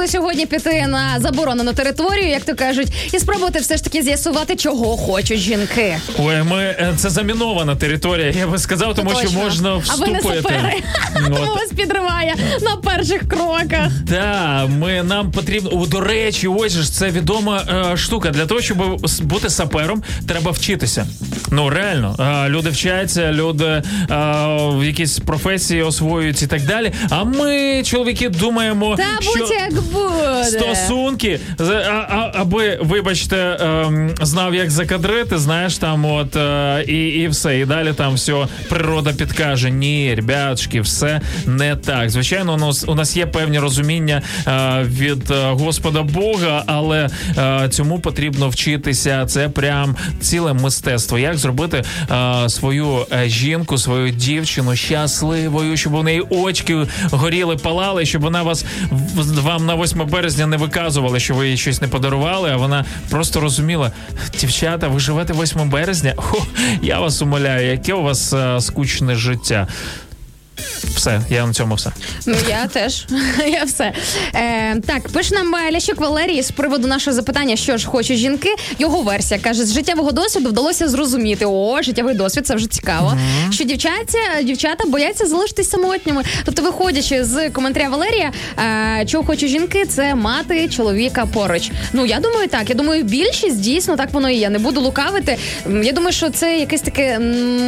Вирішили сьогодні піти на заборонену територію, як то кажуть, і спробувати все ж таки з'ясувати, чого хочуть жінки. Ой, ми е, це замінована територія. Я би сказав, тому що Точно. можна А ви не сапери. Ну, Тому вас підриває на перших кроках. Да, ми нам потрібно. О, до речі, ось ж це відома е, штука. Для того, щоб бути сапером, треба вчитися. Ну реально, е, люди вчаться, люди е, в якісь професії освоюють і так далі. А ми, чоловіки, думаємо, Та що будь як буде. стосунки, а, а, аби, вибачте, ем, знав, як закадрити, знаєш, там от е, і, і все. І далі там все природа підкаже. Ні, ребятушки, все не так. Звичайно, у нас у нас є певні розуміння е, від е, Господа Бога, але е, цьому потрібно вчитися. Це прям ціле мистецтво. Як зробити е, свою е, жінку, свою дівчину щасливою, щоб у неї очки горіли, палали, щоб вона вас вам на 8 березня не виказували, що ви їй щось не подарували, а вона просто розуміла, дівчата, ви живете 8 березня. Хо, я вас умоляю, яке у вас а, скучне життя. Все, я на цьому все. Ну я теж. Я все. Е, так, пише нам е, Лящук Валерій з приводу нашого запитання, що ж хочуть жінки. Його версія каже: з життєвого досвіду вдалося зрозуміти. О, життєвий досвід, це вже цікаво. Що дівчата, дівчата бояться залишитись самотніми. Тобто, виходячи з коментаря Валерія, е, чого хочуть жінки, це мати чоловіка поруч. Ну я думаю, так. Я думаю, більшість дійсно так воно і є. Не буду лукавити. Я думаю, що це якесь таке,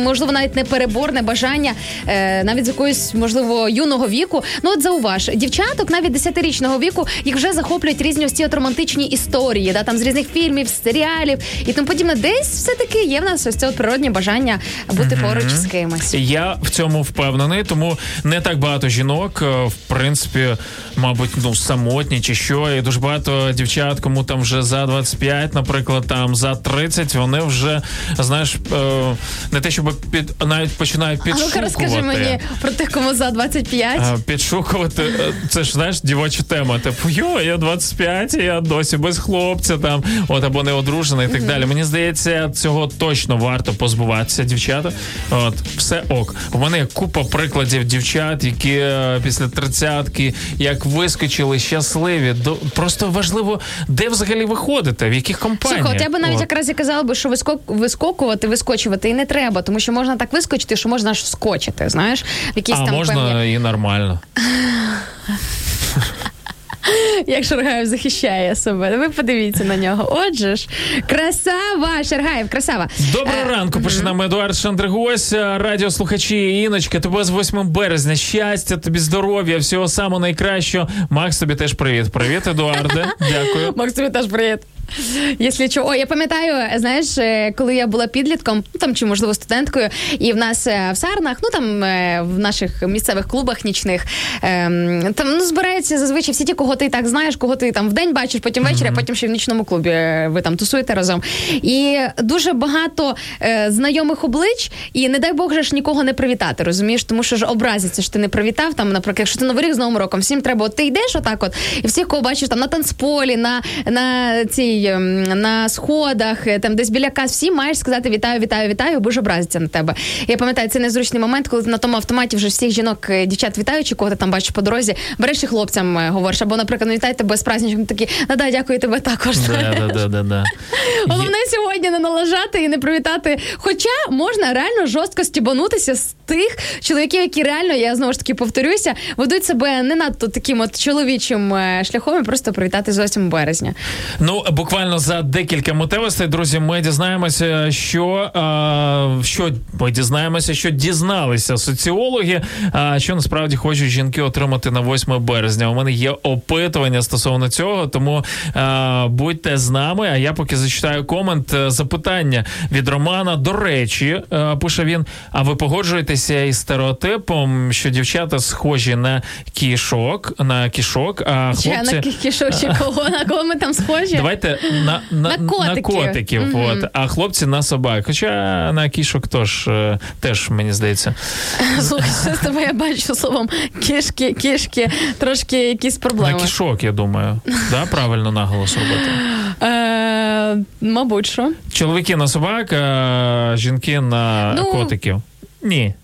можливо, навіть непереборне бажання, е, навіть з якоїсь, можливо, юного віку. Ну от зауваж, дівчаток навіть 10-річного віку їх вже захоплюють різні ось ці от романтичні історії, да, там з різних фільмів, серіалів і тому подібне. Десь все таки є в нас ось це от природнє бажання бути поруч з кимось. Я в цьому впевнений, тому не так багато жінок, е, в принципі, мабуть, ну самотні чи що. І дуже багато дівчат, кому там вже за 25, наприклад, там за 30, вони вже знаєш, е, не те, щоб під навіть починають А ну-ка розкажи мені про тих, кому за 25. Е, Підшукувати, е, це ж знаєш, дівоча тема. Типу, йо, я 25, і я досі без хлопця там, от або не одружений і так далі. Мені здається, цього точно варто позбуватися, дівчата. От, все ок. У мене є купа прикладів дівчат, які е, після тридцятки як вискочили щасливі. До просто важливо, де взагалі виходите, в яких компаніях. Слухай, от я би навіть От. якраз і казала би, що вискок, вискокувати, вискочувати і не треба, тому що можна так вискочити, що можна аж вскочити, знаєш, в якісь а там можна певні. і нормально. Як Шаргаєв захищає себе. Ви подивіться на нього. Отже ж, красава, Шаргаєв, красава. Доброго Е, ранку, пише нам Едуард Шандригось, радіослухачі Іночка. Тебе з 8 березня. Щастя, тобі здоров'я, всього самого найкращого. Макс, тобі теж привіт. Привіт, Едуарде. Дякую. Макс, тобі теж привіт. Якщо чого, О, я пам'ятаю, знаєш, е, коли я була підлітком, ну там чи можливо студенткою, і в нас е, в сарнах, ну там е, в наших місцевих клубах нічних, ем, там ну збираються зазвичай всі ті, кого ти так знаєш, кого ти там вдень бачиш, потім ввечері, а потім ще в нічному клубі ви там тусуєте разом. І дуже багато знайомих облич, і не дай Бог же ж нікого не привітати, розумієш, тому що ж образиться, що ти не привітав. Там, наприклад, якщо ти новий рік з новим роком, всім треба, от ти йдеш отак, от, і всіх, кого бачиш там на танцполі, на, на цій на сходах, е, там десь біля кас, всі маєш сказати вітаю, вітаю, вітаю, бо ж образиться на тебе. Я пам'ятаю, це незручний момент, коли на тому автоматі вже всіх жінок, е, дівчат вітаючи, кого ти там бачиш по дорозі, береш і хлопцям е, говориш, або, наприклад, ну вітаю тебе з праздничком, такі, да, да, дякую тебе також. Да, да, да, да, да. Головне сьогодні не налажати і не привітати. Хоча можна реально жорстко стібанутися з тих чоловіків, які реально, я знову ж таки повторюся, ведуть себе не надто таким от чоловічим шляхом і просто привітати з 8 березня. Ну, буквально за декілька мотивостей, друзі, ми дізнаємося, що, а, що ми дізнаємося, що дізналися соціологи, а, що насправді хочуть жінки отримати на 8 березня. У мене є опитування стосовно цього, тому а, будьте з нами. А я поки зачитаю комент. е, Запитання від Романа. До речі, е, пише він: а ви погоджуєтеся із стереотипом, що дівчата схожі на кішок, на кішок, а Чи хлопці. на кішок, чи кого на кого ми там схожі? Давайте на, на, На котики. котиків, Мгм. от, а хлопці на собак. Хоча на кішок теж, е, теж мені здається. Слухай, тебе я бачу словом кішки, кішки, трошки якісь проблеми. На кішок, я думаю. Да, правильно наголос робити. Е, мабуть, що. Чоловіки на собак, а жінки на Ну. котиків. Ні.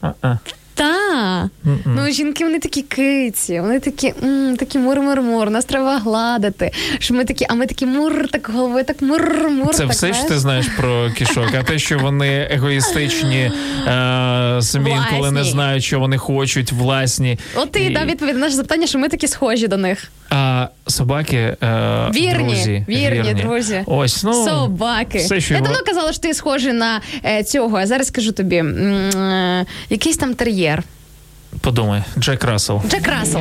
А-а. Та. Mm-mm. Ну, жінки, вони такі киці, вони такі, м, такі мур-мур-мур, нас треба гладити. Що ми такі, а ми такі мур, так головою, так мур-мур. Це так, все, що ти знаєш про кішок, а те, що вони егоїстичні, е, самі інколи не знають, що вони хочуть, власні. От ти і дав відповідь на наше запитання, що ми такі схожі до них. А собаки е, Вірні, друзі, вірні, друзі. Ось, ну, Собаки. все, що Я давно казала, що ти схожий на е, цього. А зараз скажу тобі: е, якийсь там тер'єр. Подумай, Джек Рассел. Джек Рассел.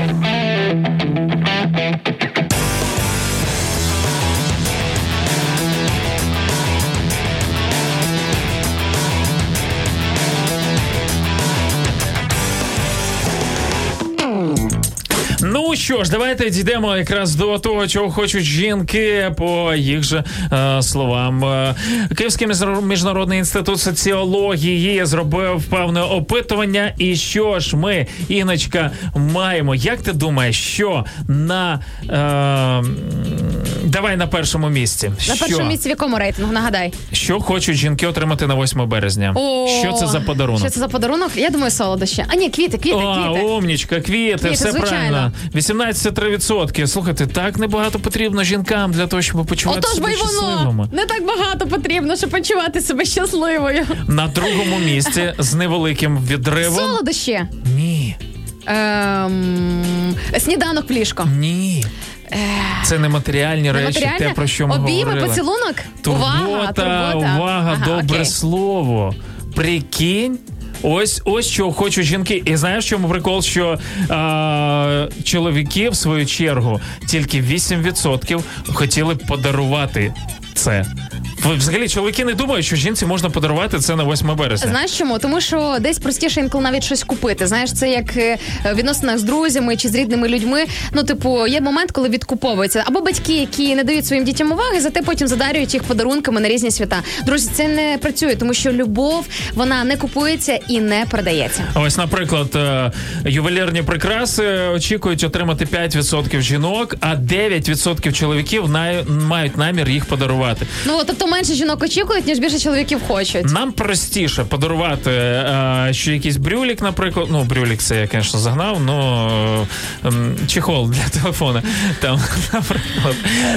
Що ж, давайте дійдемо якраз до того, чого хочуть жінки, по їх же е, словам. Е, Київський міжнародний інститут соціології зробив певне опитування. І що ж ми, Іночка, маємо? Як ти думаєш, що на е, давай на першому місці? На що? першому місці в якому рейтингу? Нагадай. Що хочуть жінки отримати на 8 березня? О, що це за подарунок? Що це за подарунок? Я думаю, солодощі. А ні, квіти, квіти, О, квіти. умнічка, квіти, Квіти, все звичайно. правильно. 18,3%. Слухайте, так небагато потрібно жінкам для того, щоб почувати Отож, себе щасливими. не так багато потрібно, щоб почувати себе щасливою. На другому місці з невеликим відривом. Солодощі. Ні, Ем, сніданок плішко. ні. Це не матеріальні речі, те, про що ми Обійми, говорили. поцілунок? Турбота, увага, турбота. увага, Ага, добре окей. слово. Прикинь. Ось ось що хочуть жінки. І знаєш, чому прикол, що е, чоловіки, в свою чергу, тільки 8% хотіли б подарувати це. Взагалі, чоловіки не думають, що жінці можна подарувати це на 8 березня. Знаєш чому? Тому що десь простіше інколи навіть щось купити. Знаєш, це як е, в відносинах з друзями чи з рідними людьми. Ну, типу, є момент, коли відкуповується. Або батьки, які не дають своїм дітям уваги, зате потім задарюють їх подарунками на різні свята. Друзі, це не працює, тому що любов вона не купується і не продається. Ось, наприклад, е, ювелірні прикраси очікують отримати 5% жінок, а 9% чоловіків мають намір їх подарувати. Ну тобто менше жінок очікують, ніж більше чоловіків хочуть. Нам простіше подарувати е, ще якийсь брюлік, наприклад. Ну, брюлік це я, звісно, загнав, ну е, чехол для телефона. Там, наприклад.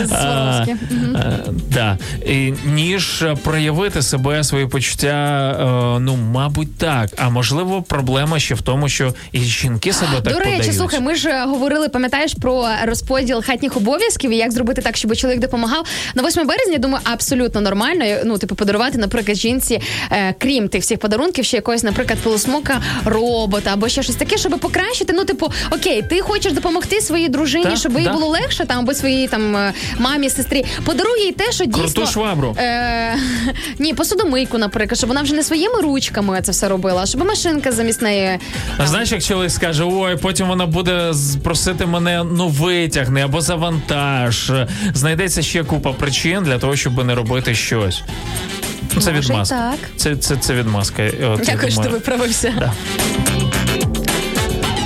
Сваровський. Е, да. І, ніж проявити себе, свої почуття, е, ну, мабуть, так. А можливо, проблема ще в тому, що і жінки себе так До речі, подають. слухай, ми ж е, говорили, пам'ятаєш про розподіл хатніх обов'язків і як зробити так, щоб чоловік допомагав. На 8 березня, думаю, абсолютно нормально. Ну, типу, подарувати, наприклад, жінці, е, крім тих всіх подарунків, ще якогось, наприклад, полусмока робота або ще щось таке, щоб покращити. Ну, типу, окей, ти хочеш допомогти своїй дружині, Так, щоб їй так. було легше, там або своїй там е, мамі, сестрі. Подаруй їй те, що Круту дійсно швабру. Е, ні, посудомийку, наприклад, щоб вона вже не своїми ручками це все робила, а щоб машинка замість неї. А знаєш, як чоловік скаже, ой, потім вона буде просити мене ну витягни або завантаж. Знайдеться ще купа причин для того, щоб не робити щось. Ну, Це Може, відмазка. так. Це, це, це відмазка. От, я Дякую, що ти виправився. Да.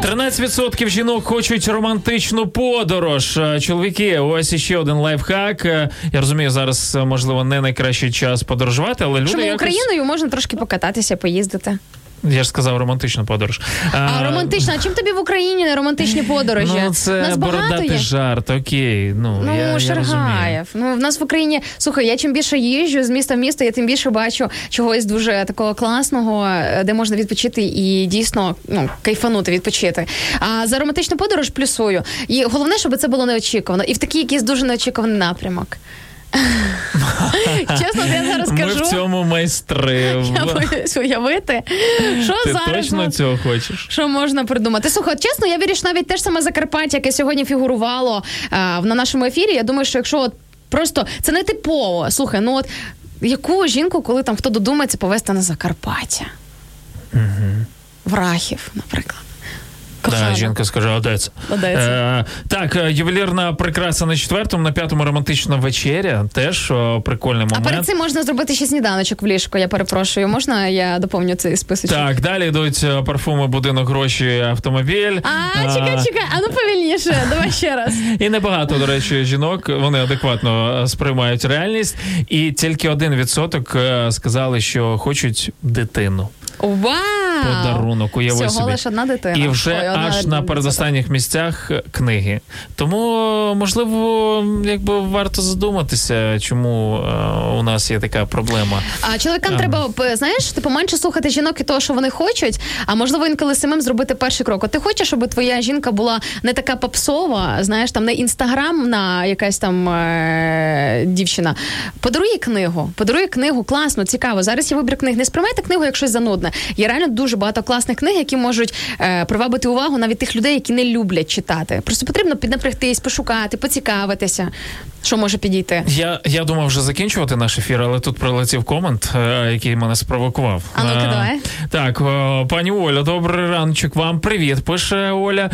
13% жінок хочуть романтичну подорож. Е, Чоловіки, ось іще один лайфхак. Е, Я розумію, зараз е, можливо не найкращий час подорожувати, але люди Чому якось... Україною можна трошки покататися, поїздити. Я ж сказав романтичну подорож. А романтична, а чим тобі в Україні не романтичні подорожі? Ну, це Нас бородатий є. жарт, окей. Ну, Ну, я, я. Шаргаєв. Ну, в нас в Україні, слухай, я чим більше їжджу з міста в місто, я тим більше бачу чогось дуже такого класного, е, де можна відпочити і дійсно ну, кайфанути, відпочити. А за романтичну подорож плюсую. І головне, щоб це було неочікувано. І в такий якийсь дуже неочікуваний напрямок. Чесно, я зараз кажу. Ми в цьому майстри. Я боюсь уявити, що Ти зараз точно цього хочеш? що можна придумати? Слухай, чесно, я вірю, що навіть те ж саме Закарпаття, яке сьогодні фігурувало е, на нашому ефірі. Я думаю, що якщо от просто це не типово. Слухай, ну от яку жінку, коли там хто додумається повезти на Закарпаття? В Рахів, наприклад. Кохана. Да, жінка скаже, а? А де це? Е, так, е, ювелірна прикраса на четвертому, на п'ятому романтична вечеря. Теж о, прикольний А перед цим можна зробити ще сніданочок в ліжко. Я перепрошую. Можна я доповню цей списочок? Так, далі йдуть е, парфуми, будинок, гроші, автомобіль. А, чекай, чекай, а ну повільніше, давай ще раз. І небагато, до речі, жінок вони адекватно е, сприймають реальність, і тільки один відсоток е, сказали, що хочуть дитину. Вау! Подарунок, уяви Всього собі. лиш одна дитина. І вже Ой, одна аж дитина. на передостанніх місцях е, книги. Тому, можливо, якби варто задуматися, чому е, у нас є така проблема. А чоловікам Ем. треба, знаєш, типу менше слухати жінок і того, що вони хочуть, а можливо інколи самим зробити перший крок. От ти хочеш, щоб твоя жінка була не така попсова, знаєш, там не інстаграмна якась там е- дівчина. Подаруй книгу, подаруй книгу, класно, цікаво. Зараз є вибір книг. Не сприймайте книгу як щось занудне. Є реально дуже багато класних книг, які можуть е- привабити увагу навіть тих людей, які не люблять читати. Просто потрібно піднапрягтись, пошукати, поцікавитися, що може підійти. Я, я думав вже закінчувати наш ефір, але тут прилетів комент, е, який мене спровокував. А ну-ка, Е, давай. Так, е, пані Оля, добрий раночок вам. Привіт. Пише Оля.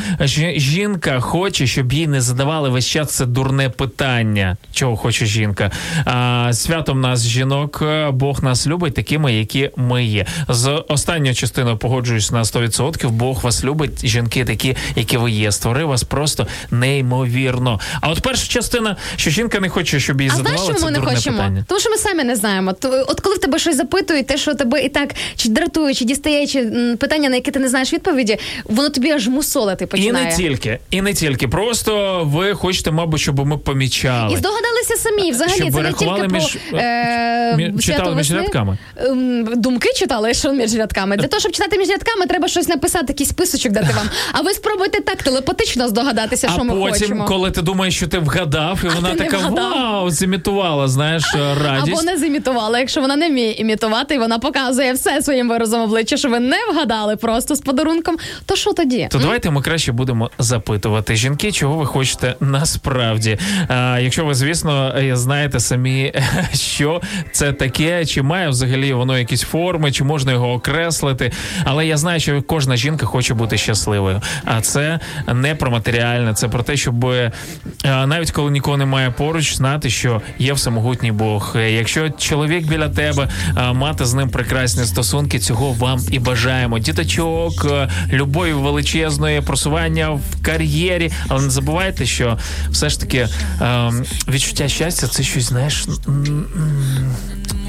Жінка хоче, щоб їй не задавали весь час це дурне питання. Чого хоче жінка? А, святом нас жінок, Бог нас любить такими, які ми є. З останньою частиною погоджуюсь на 100%. Бог вас любить, жінки такі, які ви є. Створив вас просто неймовірно. А от перша частина, що жінка не хоче, щоб їй А знаєш, чому ми не хочемо? питання. Тому що ми самі не знаємо. То- От коли в тебе щось запитують, те, що тебе і так чи дратує, чи дістає, чи питання, на яке ти не знаєш відповіді, воно тобі аж мусолити І не тільки, і не тільки. Просто ви хочете, мабуть, щоб ми помічали. І здогадалися самі. Взагалі, Щоб це не тільки між- про е, мі- читали між рядками? Ем, Думки читали, що між рядками. Для того, щоб читати між рядками, треба щось написати, якийсь списочок дати вам. А ви спробуйте так телепатично здогадатися, а що ми потім, хочемо. коли ти думаєш, що ти вгадав, і вона ти не така вау, зімітувала, знаєш, радість. Або не зімітувала, якщо вона не вміє імітувати, і вона показує все своїм виразом обличчя, що ви не вгадали просто з подарунком. То що тоді? То давайте ми краще будемо запитувати жінки, чого ви хочете насправді. А, якщо ви, звісно, е, знаєте самі, що це таке, чи має взагалі воно якісь форми, чи можна його окреслити. Але я знаю, що кожна жінка хоче бути щасливою. А це не про матеріальне, це про те, щоб е, навіть коли нікого немає поруч, знати, що є всемогутній Бог. Е, Якщо чоловік біля тебе, мати з ним прекрасні стосунки, цього вам і бажаємо. Діточок, е, любові величезної, просування в кар'єрі. Але не забувайте, що все ж таки е, відчуття щастя це щось, знаєш.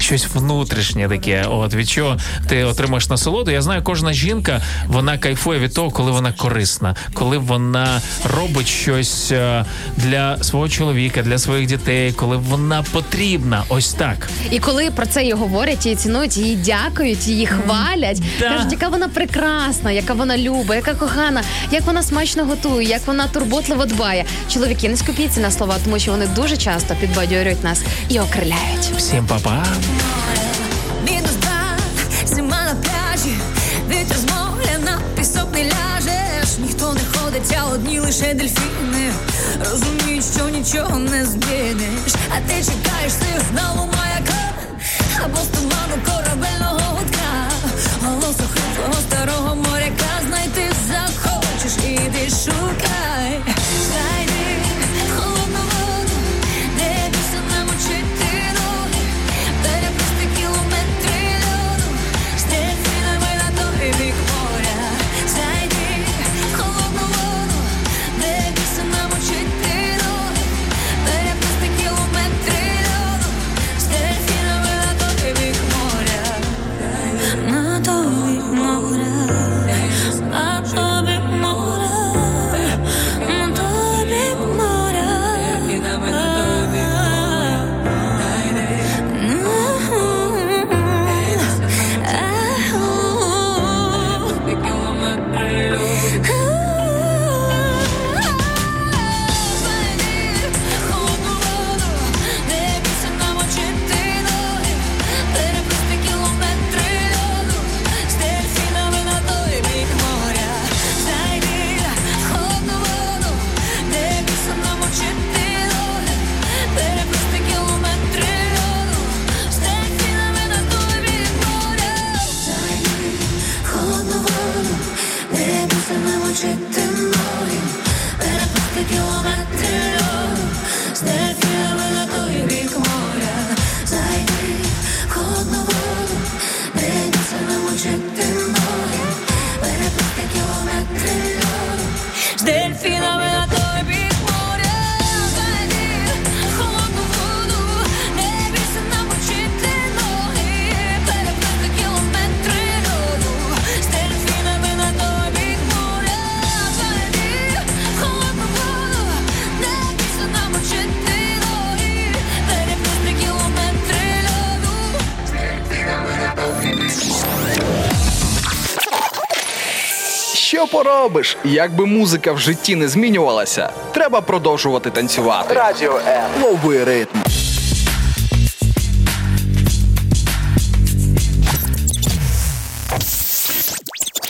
Щось внутрішнє таке, от від чого ти отримаєш насолоду. Я знаю, кожна жінка вона кайфує від того, коли вона корисна, коли вона робить щось е, для свого чоловіка, для своїх дітей, коли вона потрібна. Ось так. І коли про це її говорять, її цінують, її дякують, її хвалять, Да. кажуть, яка вона прекрасна, яка вона люба, яка кохана, як вона смачно готує, як вона турботливо дбає. Чоловіки, не скупіться на слова, тому що вони дуже часто підбадьорюють нас і окриляють. Всім па-па. Мінус два, на пляжі, вітер з моря на пісок не ляжеш. Ніхто не ходить, а одні лише дельфіни. Розуміють, що нічого не зміниш. А ти чекаєш сигналу маяка або з туману корабельного гудка. Голосу хриплого старого моряка знайти захочеш, іди шукай. що поробиш? Якби музика в житті не змінювалася, треба продовжувати танцювати. Радіо М. Лови ритм.